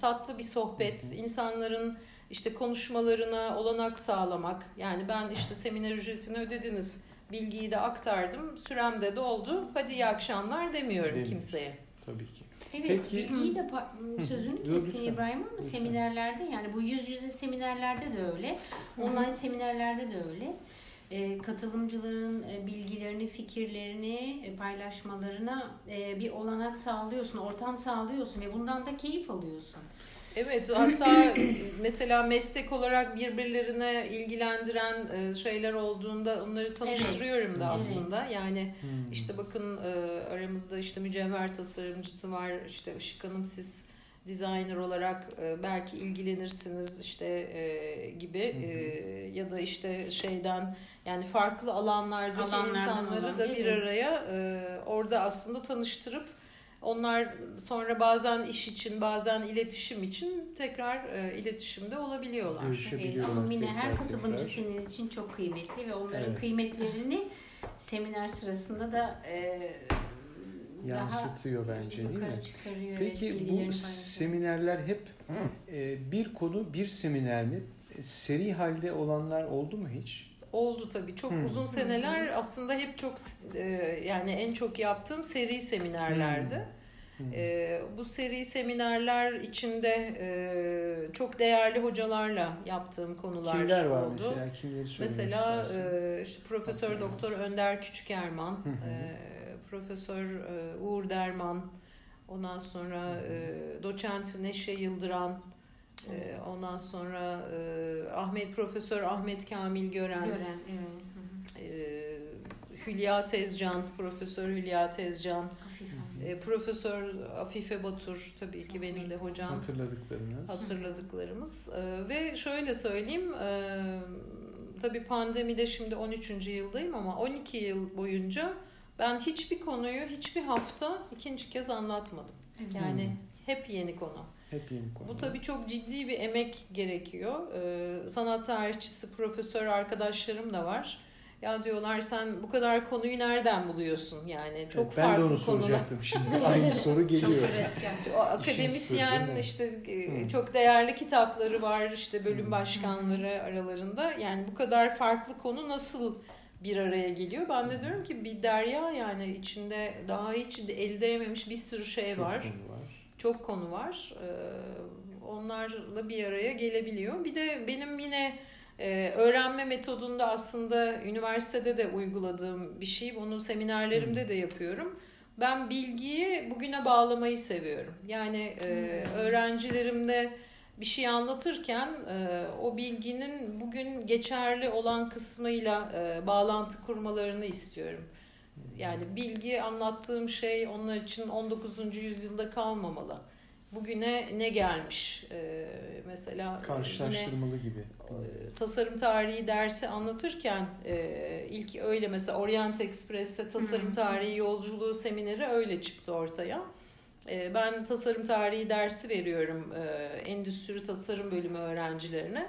tatlı bir sohbet, insanların işte konuşmalarına olanak sağlamak. Yani ben işte seminer ücretini ödediniz, bilgiyi de aktardım, sürem de doldu. Hadi iyi akşamlar demiyorum Demiyorsun. kimseye. Tabii ki. Evet, Peki- bilgiyi de sözünü lütfen. İbrahim ama seminerlerde yani bu yüz yüze seminerlerde de öyle, online seminerlerde de öyle. Ee, katılımcıların e, bilgilerini, fikirlerini e, paylaşmalarına e, bir olanak sağlıyorsun, ortam sağlıyorsun ve bundan da keyif alıyorsun. Evet hatta [clears throat] mesela meslek olarak birbirlerine ilgilendiren e, şeyler olduğunda onları tanıştırıyorum da Evet. aslında. Yani Hmm. işte bakın e, aramızda işte mücevher tasarımcısı var. İşte Işık Hanım siz designer olarak e, belki ilgilenirsiniz işte e, gibi e, ya da işte şeyden yani farklı alanlardaki Alanlardan insanları olan, da bir evet. araya e, orada aslında tanıştırıp onlar sonra bazen iş için bazen iletişim için tekrar e, iletişimde olabiliyorlar. Evet, ama Mine her katılımcı senin için çok kıymetli ve onların Evet. kıymetlerini seminer sırasında da e, Yansıtıyor daha bence değil mi? çıkarıyor. evet, Peki bu seminerler hep e, bir konu bir seminer mi? E, Seri halde olanlar oldu mu hiç? Oldu tabii. Çok Hmm. uzun seneler aslında hep çok e, yani en çok yaptığım seri seminerlerdi. Hmm. E, bu seri seminerler içinde e, çok değerli hocalarla yaptığım konular Kimler var oldu. mesela? Kimleri Mesela e, işte Profesör. Doktor Önder Küçükerman, hı. e, Profesör e, Uğur Derman, ondan sonra e, Doçent Neşe Yıldıran, e, ondan sonra e, Ahmet Profesör Ahmet Kamil Gören, Gören, evet. Hı hı. e, Hülya Tezcan, Profesör Hülya Tezcan, e, Profesör Afife Batur tabii ki benim de hocam Hatırladıklarınız. hatırladıklarımız. Ee, ve şöyle söyleyeyim, e, tabii pandemide şimdi 13. yıldayım ama 12 yıl boyunca Ben hiçbir konuyu hiçbir hafta ikinci kez anlatmadım. Yani hep yeni konu. Hep yeni konu. Bu tabii çok ciddi bir emek gerekiyor. Ee, sanat tarihçisi, profesör arkadaşlarım da var. Ya diyorlar sen bu kadar konuyu nereden buluyorsun? Yani çok evet, ben farklı de onu soracaktım şimdi. [laughs] Aynı soru geliyor. Çok üretken. O akademisyen sırrı, işte e, Hı. çok değerli kitapları var işte bölüm Hı. başkanları aralarında. Yani bu kadar farklı konu nasıl bir araya geliyor? Ben de diyorum ki bir derya yani içinde daha hiç el değmemiş bir sürü şey Çok var. konu var. Çok konu var. Ee, onlarla bir araya gelebiliyor. Bir de benim yine e, öğrenme metodunda aslında üniversitede de uyguladığım bir şey. Bunu seminerlerimde de yapıyorum. Ben bilgiyi bugüne bağlamayı seviyorum. Yani e, öğrencilerimde bir şey anlatırken e, o bilginin bugün geçerli olan kısmıyla e, bağlantı kurmalarını istiyorum. Yani bilgi anlattığım şey onlar için 19. yüzyılda kalmamalı. Bugüne ne gelmiş? Ee, mesela yine Karşılaştırmalı gibi. e, tasarım tarihi dersi anlatırken e, ilk öyle mesela Orient Express'te tasarım Hı. tarihi yolculuğu semineri öyle çıktı ortaya. E, ben tasarım tarihi dersi veriyorum e, endüstri tasarım bölümü öğrencilerine.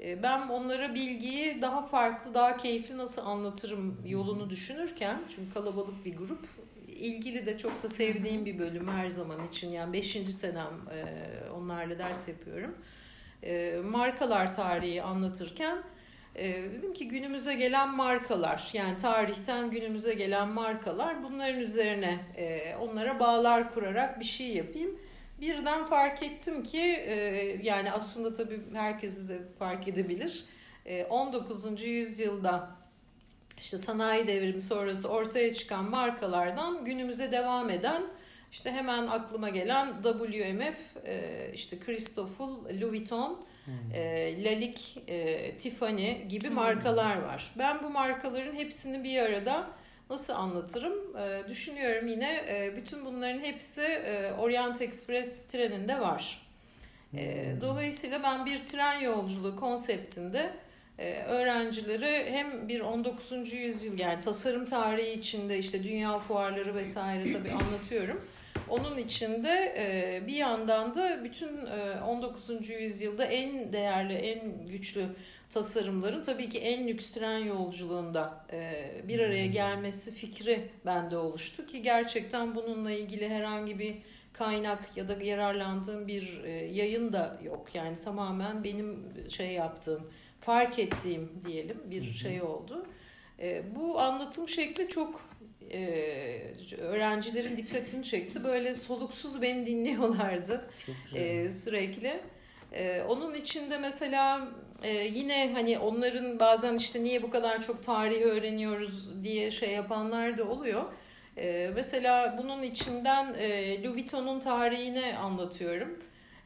E, ben onlara bilgiyi daha farklı, daha keyifli nasıl anlatırım yolunu düşünürken çünkü kalabalık bir grup ilgili de çok da sevdiğim bir bölüm her zaman için yani 5. senem e, onlarla ders yapıyorum. E, markalar tarihi anlatırken e, dedim ki günümüze gelen markalar yani tarihten günümüze gelen markalar bunların üzerine e, onlara bağlar kurarak bir şey yapayım. Birden fark ettim ki e, yani aslında tabii herkesi de fark edebilir. E, 19. yüzyılda işte sanayi devrimi sonrası ortaya çıkan markalardan günümüze devam eden işte hemen aklıma gelen WMF, e, işte Christopher, Louis Vuitton, e, Lalique, e, Tiffany gibi markalar var. Ben bu markaların hepsini bir arada nasıl anlatırım? E, düşünüyorum yine e, bütün bunların hepsi e, Orient Express treninde var. E, dolayısıyla ben bir tren yolculuğu konseptinde e, öğrencilere hem bir 19. yüzyıl yani tasarım tarihi içinde işte dünya fuarları vesaire tabii anlatıyorum. Onun içinde e, bir yandan da bütün e, 19. yüzyılda en değerli, en güçlü tasarımların tabii ki en lüks tren yolculuğunda e, bir araya gelmesi fikri bende oluştu ki gerçekten bununla ilgili herhangi bir kaynak ya da yararlandığım bir e, yayın da yok. Yani tamamen benim şey yaptığım, fark ettiğim diyelim bir şey oldu. E, bu anlatım şekli çok e, öğrencilerin dikkatini çekti. Böyle soluksuz beni dinliyorlardı e, sürekli. E, onun içinde mesela e, yine hani onların bazen işte niye bu kadar çok tarih öğreniyoruz diye şey yapanlar da oluyor. E, mesela bunun içinden e, Louis Vuitton'un tarihini anlatıyorum.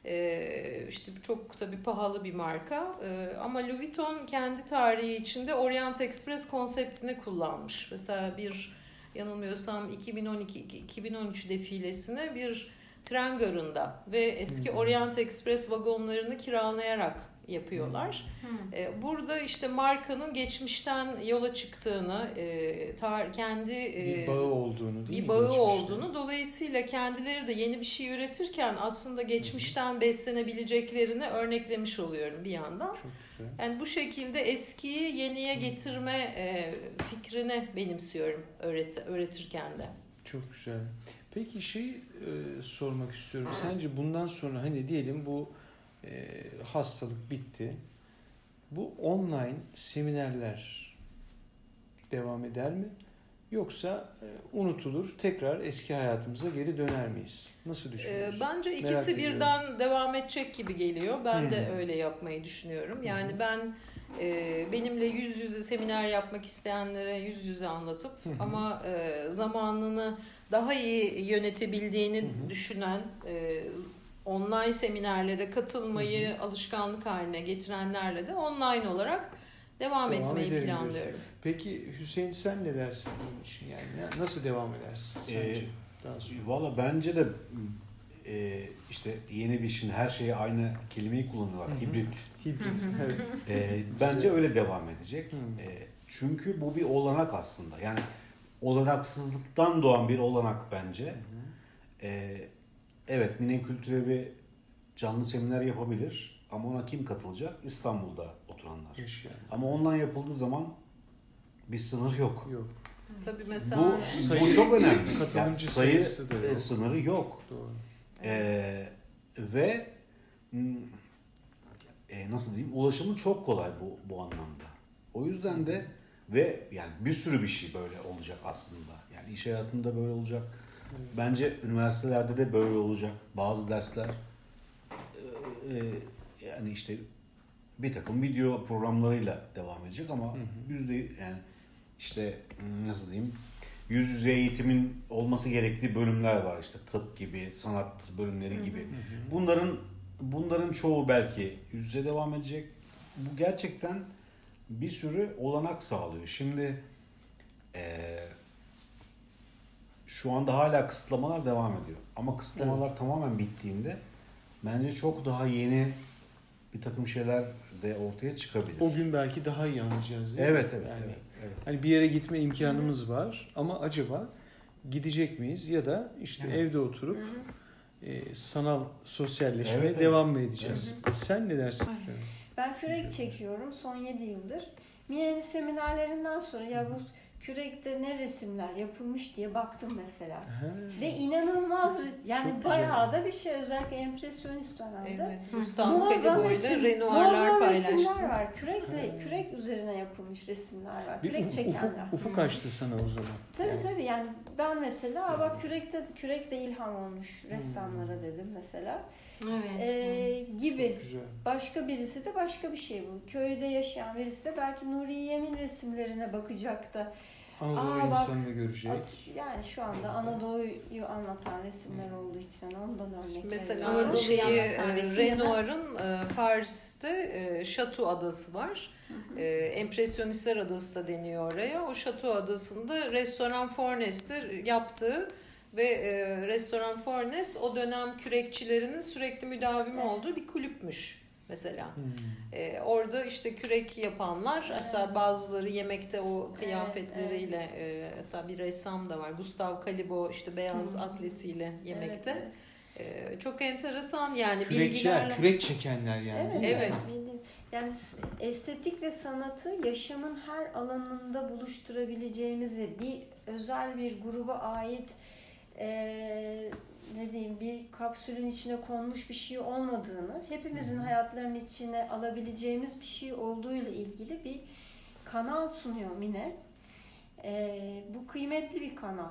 E, işte çok tabii pahalı bir marka ama Louis Vuitton kendi tarihi içinde Orient Express konseptini kullanmış. Mesela bir yanılmıyorsam 2012-2013 defilesini bir tren garında ve eski. Orient Express vagonlarını kiralayarak yapıyorlar. Hı. E, Burada işte markanın geçmişten yola çıktığını, e, tar- kendi e, bir bağı olduğunu değil mi? bir bağı Geçmişte. olduğunu dolayısıyla kendileri de yeni bir şey üretirken aslında geçmişten beslenebileceklerini örneklemiş oluyorum bir yandan. Çok güzel. Yani bu şekilde eskiyi yeniye getirme e, fikrini benimsiyorum öğret öğretirken de. Çok güzel. Peki şey e, sormak istiyorum. Sence bundan sonra hani diyelim bu e, hastalık bitti. Bu online seminerler devam eder mi? Yoksa e, unutulur, tekrar eski hayatımıza geri döner miyiz? Nasıl E, düşünüyorsun? bence Merak ikisi ediyorum. birden devam edecek gibi geliyor. Ben de Hı. öyle yapmayı düşünüyorum. Yani Hı. ben e, benimle yüz yüze seminer yapmak isteyenlere yüz yüze anlatıp hı. ama e, zamanını daha iyi yönetebildiğini hı. düşünen e, online seminerlere katılmayı alışkanlık haline getirenlerle de online olarak devam, Devam etmeyi planlıyorum. Peki Hüseyin sen ne dersin bunun için? Yani nasıl devam edersin sence? Ee, Daha sonra. Valla bence de e, işte yeni bir şimdi her şeye aynı kelimeyi kullanıyorlar. Hı hı. Hibrit. Hibrit. evet. E, bence öyle devam edecek. Hı. E, çünkü bu bir olanak aslında. Yani olanaksızlıktan doğan bir olanak bence. E, evet Mine Kültürevi canlı seminer yapabilir ama ona kim katılacak? İstanbul'da oturanlar. Yaşayan. Ama online yapıldığı zaman bir sınır yok. Yok. Tabii mesela Bu, Sayı- bu çok önemli. katılımcı Yani sayı sayısı da yok. e, sınırı yok. Doğru. Ee, ve hmm, e, nasıl diyeyim ulaşımı çok kolay bu bu anlamda. O yüzden de ve yani bir sürü bir şey böyle olacak aslında. Yani iş hayatında böyle olacak. Bence üniversitelerde de böyle olacak. Bazı dersler e, e, yani işte bir takım video programlarıyla devam edecek ama yüzde yani işte hmm, nasıl diyeyim yüz yüze eğitimin olması gerektiği bölümler var. İşte tıp gibi sanat bölümleri gibi. Bunların bunların çoğu belki yüz yüze devam edecek. Bu gerçekten bir sürü olanak sağlıyor. Şimdi eee, şu anda hala kısıtlamalar devam ediyor ama kısıtlamalar tamamen bittiğinde bence çok daha yeni bir takım şeyler de ortaya çıkabilir. O gün belki daha iyi anlayacağız değil mi? evet evet, Yani evet evet. Hani bir yere gitme imkanımız var ama acaba gidecek miyiz ya da işte Evet. evde oturup e, sanal sosyalleşmeye Evet, evet. devam mı edeceğiz? Sen ne dersin? Ben kürek çekiyorum son 7 yıldır. Mine'nin seminerlerinden sonra ya bu kürekte ne resimler yapılmış diye baktım mesela. Ha, Ve inanılmaz yani Çok bayağı da bir şey özellikle empresyonist dönemde. evet, Kaliboy'la resim- Renoir'lar paylaştı. resimler var. Kürekle, kürek üzerine yapılmış resimler var. bir Kürek ufuk, çekenler. ufuk açtı sana o zaman. Tabii Yani. tabii yani ben mesela bak kürekte kürekte ilham olmuş ressamlara dedim mesela. Evet. Ee, gibi. Başka birisi de başka bir şey bu. Köyde yaşayan birisi de belki Nuri Yemin resimlerine bakacak da Anadolu Aa, bak, insanını görecek. at- yani şu anda Anadolu'yu anlatan resimler olduğu için ondan örnek Mesela. Anadolu'yu şeyi e, Renoir'ın e, Paris'te e, Şato Adası var. E, Empresyonistler Adası da deniyor oraya. O Şato Adası'nda restoran Fornes'te yaptığı ve e, restoran Fornes o dönem kürekçilerinin sürekli müdavimi Evet. olduğu bir kulüpmüş mesela. Hmm. E, orada işte kürek yapanlar hatta Evet. bazıları yemekte o Evet, kıyafetleriyle e, hatta bir ressam da var. Gustav Kalibo işte beyaz Hı. atletiyle yemekte. Evet, evet. Çok enteresan yani Kürekçiler, bilgilerle. kürek çekenler yani. Evet. Evet. Yani estetik ve sanatı yaşamın her alanında buluşturabileceğimizi bir özel bir gruba ait eee, ne diyeyim bir kapsülün içine konmuş bir şey olmadığını, hepimizin hayatlarının içine alabileceğimiz bir şey olduğuyla ilgili bir kanal sunuyor Mine. Eee, bu kıymetli bir kanal.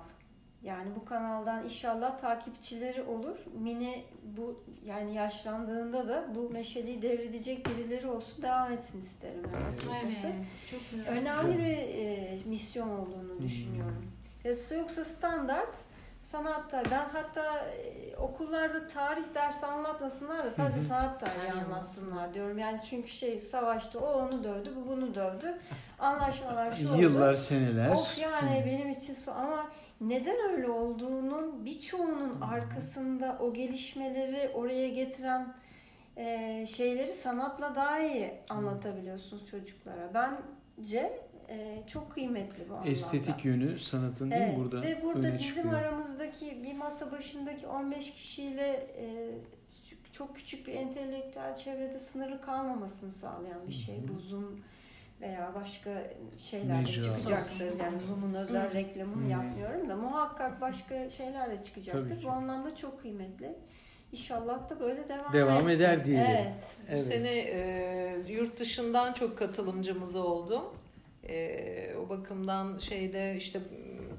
Yani bu kanaldan inşallah takipçileri olur. Mine bu yani yaşlandığında da bu meşaleyi devredecek birileri olsun devam etsin isterim ben açıkçası. Evet. Çok güzel. Önemli bir e, misyon olduğunu düşünüyorum. Ya, Yoksa standart sanatta ben hatta e, okullarda tarih dersi anlatmasınlar da sadece sanat tarihi anlatsınlar diyorum. Yani çünkü şey savaşta o onu dövdü, bu bunu dövdü. [laughs] Anlaşmalar şu oldu. Yıllar, seneler. Of yani benim için so ama neden öyle olduğunun birçoğunun arkasında o gelişmeleri oraya getiren e, şeyleri sanatla daha iyi anlatabiliyorsunuz çocuklara. Bence e, çok kıymetli bu anlamda. Estetik yönü sanatın değil mi Evet, burada Ve burada öne bizim çıkıyor. aramızdaki bir masa başındaki 15 kişiyle e, çok küçük bir entelektüel çevrede sınırlı kalmamasını sağlayan bir şey. Hı hı. Bu Zoom veya başka şeyler de çıkacaktır. Yani Zoom'un özel reklamını Hı. yapmıyorum da muhakkak başka şeyler de çıkacaktır. Bu anlamda çok kıymetli. İnşallah da böyle devam, Devam etsin. eder diyelim. Evet. Bu Evet. sene e, yurt dışından çok katılımcımız oldu. E, o bakımdan şeyde işte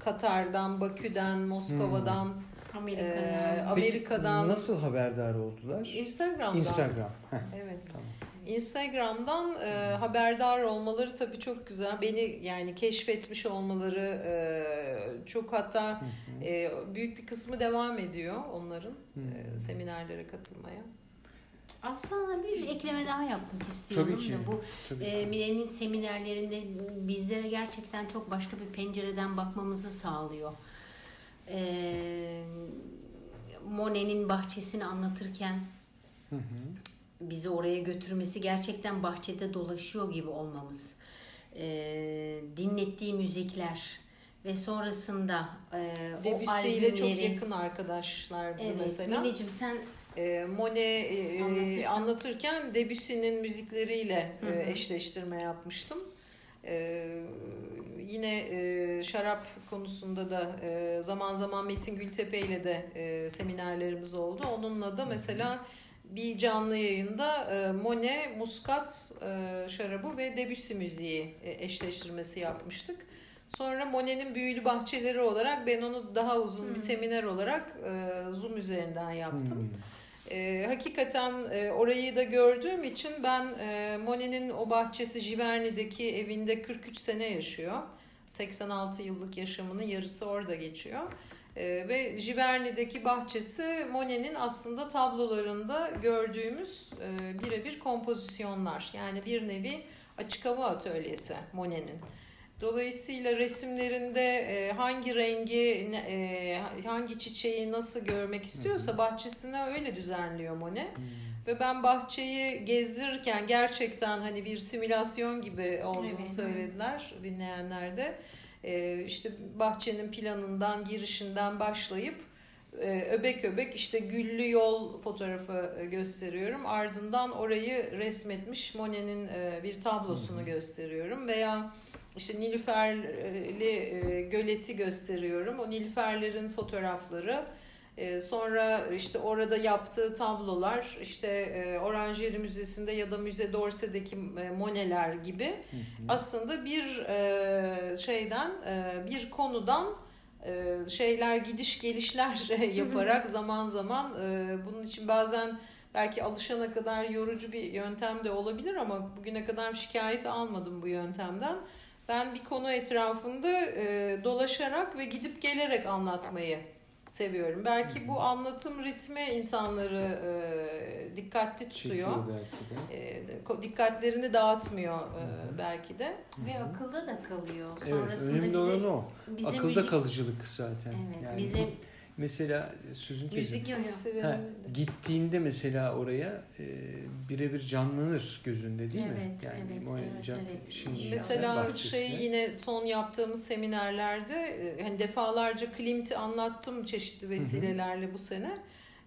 Katar'dan, Bakü'den, Moskova'dan, Amerika'dan. e, Peki, Amerika'dan, Nasıl haberdar oldular? Instagram'dan. Instagram. Evet. Tamam. Instagram'dan e, haberdar olmaları tabii çok güzel. Beni yani keşfetmiş olmaları e, çok hatta e, büyük bir kısmı devam ediyor onların e, seminerlere katılmaya. Aslında bir ekleme daha yapmak istiyorum Tabii ki. da bu Tabii. e, Mine'nin seminerlerinde bizlere gerçekten çok başka bir pencereden bakmamızı sağlıyor. E, Monet'in bahçesini anlatırken Hı hı. bizi oraya götürmesi gerçekten bahçede dolaşıyor gibi olmamız. E, dinlettiği müzikler, ve sonrasında e, o Debussy ile çok yakın arkadaşlardı Evet, mesela. Mineciğim sen E, Monet e, Anlatırsan. anlatırken Debussy'nin müzikleriyle Hı hı. e, eşleştirme yapmıştım. E, yine e, şarap konusunda da e, zaman zaman Metin Gültepe ile de e, seminerlerimiz oldu. Onunla da mesela bir canlı yayında e, Monet, Muskat e, şarabı ve Debussy müziği e, eşleştirmesi yapmıştık. Sonra Monet'in Büyülü Bahçeleri olarak ben onu daha uzun bir Hı. seminer olarak e, Zoom üzerinden yaptım. Hmm. E, hakikaten e, orayı da gördüğüm için ben e, Monet'in o bahçesi Giverny'deki evinde 43 sene yaşıyor. 86 yıllık yaşamının yarısı orada geçiyor. E, ve Giverny'deki bahçesi Monet'in aslında tablolarında gördüğümüz e, birebir kompozisyonlar. Yani bir nevi açık hava atölyesi Monet'in. Dolayısıyla resimlerinde e, hangi rengi, e, hangi çiçeği nasıl görmek istiyorsa bahçesine öyle düzenliyor Monet. Hmm. Ve ben bahçeyi gezdirirken gerçekten hani bir simülasyon gibi olduğunu Evet. söylediler dinleyenler de. E, işte bahçenin planından, girişinden başlayıp e, öbek öbek işte güllü yol fotoğrafı gösteriyorum. Ardından orayı resmetmiş Monet'in e, bir tablosunu gösteriyorum. Veya işte Nilüferli e, göleti gösteriyorum. O Nilüferlerin fotoğrafları. E, sonra işte orada yaptığı tablolar işte e, Oranjeri Müzesi'nde ya da Müze d'Orsay'deki e, Monet'ler gibi aslında bir şeyden bir konudan şeyler gidiş gelişler [laughs] yaparak zaman zaman bunun için bazen belki alışana kadar yorucu bir yöntem de olabilir ama bugüne kadar şikayet almadım bu yöntemden. Ben bir konu etrafında e, dolaşarak ve gidip gelerek anlatmayı seviyorum. Belki bu anlatım ritmi insanları e, dikkatli tutuyor. Çekiyor belki de. E, dikkatlerini dağıtmıyor e, belki de. ve akılda da kalıyor. Evet, Sonrasında önemli bize olan o. bize Akılda müzik kalıcılık zaten. Evet, yani bize mesela sözün kesin. Müzik. Ha, gittiğinde mesela oraya e, birebir canlanır gözünde değil mi? Evet, evet, o evet, can- evet. şeyin Mesela bahçesine. şey yine son yaptığımız seminerlerde e, hani defalarca Klimt'i anlattım çeşitli vesilelerle bu sene.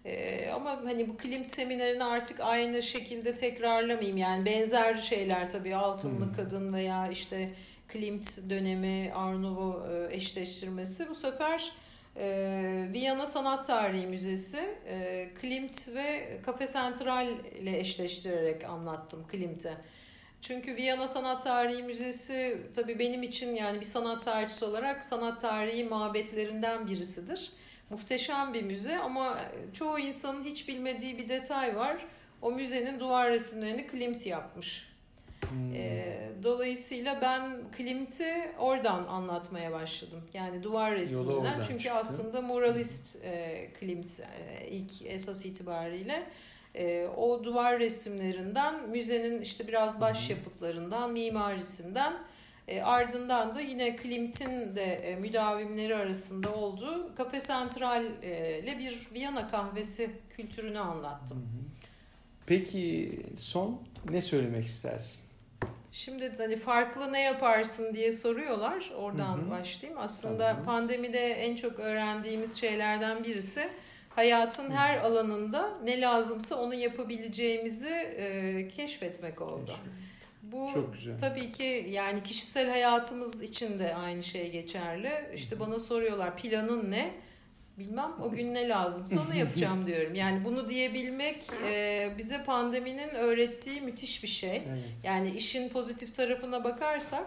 E, ama hani bu Klimt seminerini artık aynı şekilde tekrarlamayayım. Yani benzer şeyler tabii Altınlı Hı. Kadın veya işte Klimt dönemi Art Nouveau e, eşleştirmesi. Bu sefer e, Viyana Sanat Tarihi Müzesi e, Klimt ve Kafe Sentral ile eşleştirerek anlattım Klimt'i. Çünkü Viyana Sanat Tarihi Müzesi tabii benim için yani bir sanat tarihçisi olarak sanat tarihi mabetlerinden birisidir. Muhteşem bir müze ama çoğu insanın hiç bilmediği bir detay var. O müzenin duvar resimlerini Klimt yapmış. Hmm. Ee, dolayısıyla ben Klimt'i oradan anlatmaya başladım. Yani duvar resminden. Çünkü çıktı. aslında moralist e, Klimt e, ilk esas itibariyle. E, o duvar resimlerinden müzenin işte biraz başyapıtlarından, mimarisinden e, ardından da yine Klimt'in de e, müdavimleri arasında olduğu Kafe Sentral e, ile bir Viyana kahvesi kültürünü anlattım. Peki son ne söylemek istersin? Şimdi hani farklı ne yaparsın diye soruyorlar. Oradan Hı hı. başlayayım. Aslında Tamam. pandemide en çok öğrendiğimiz şeylerden birisi hayatın her alanında ne lazımsa onu yapabileceğimizi e, keşfetmek oldu. Bu Çok güzel. tabii ki yani kişisel hayatımız için de aynı şey geçerli. İşte bana soruyorlar planın ne? Bilmem o gün ne lazımsa onu [laughs] yapacağım diyorum. Yani bunu diyebilmek e, bize pandeminin öğrettiği müthiş bir şey. Evet. Yani işin pozitif tarafına bakarsak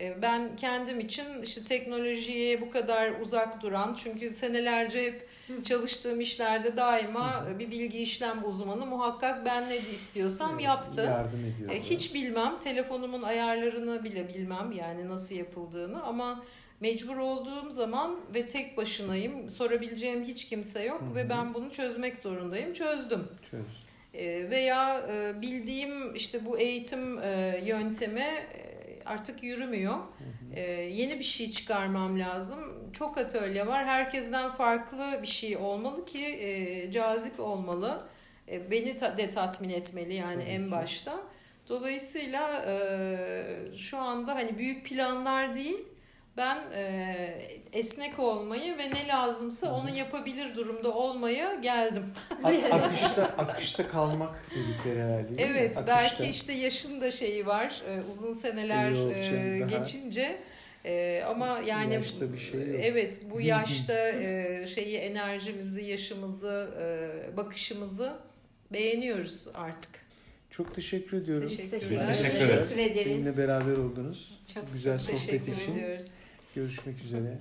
e, ben kendim için işte teknolojiye bu kadar uzak duran çünkü senelerce hep çalıştığım işlerde daima bir bilgi işlem uzmanı muhakkak ben ne istiyorsam Evet, yaptı. Yardım ediyor. E, Hiç bilmem telefonumun ayarlarını bile bilmem yani nasıl yapıldığını ama mecbur olduğum zaman ve tek başınayım sorabileceğim hiç kimse yok Hı hı. ve ben bunu çözmek zorundayım çözdüm. Çöz. E, veya e, bildiğim işte bu eğitim e, yöntemi e, artık yürümüyor. E, yeni bir şey çıkarmam lazım. Çok atölye var. Herkesten farklı bir şey olmalı ki e, cazip olmalı. E, beni ta- de tatmin etmeli yani Tabii en başta. Dolayısıyla e, şu anda hani büyük planlar değil Ben e, esnek olmayı ve ne lazımsa onu yapabilir durumda olmaya geldim. A- akışta akışta kalmak dedikleri mi? Evet Akışta. belki işte yaşın da şeyi var e, uzun seneler Yok e, geçince e, ama yani Yaşta bir şey yok. evet bu yaşta e, şeyi enerjimizi yaşımızı e, bakışımızı beğeniyoruz artık. Çok teşekkür ediyorum. Teşekkür Teşekkür ederiz. Teşekkür ederiz. Benimle beraber oldunuz. Çok Güzel sohbet Teşekkür için. ediyoruz. Görüşmek üzere.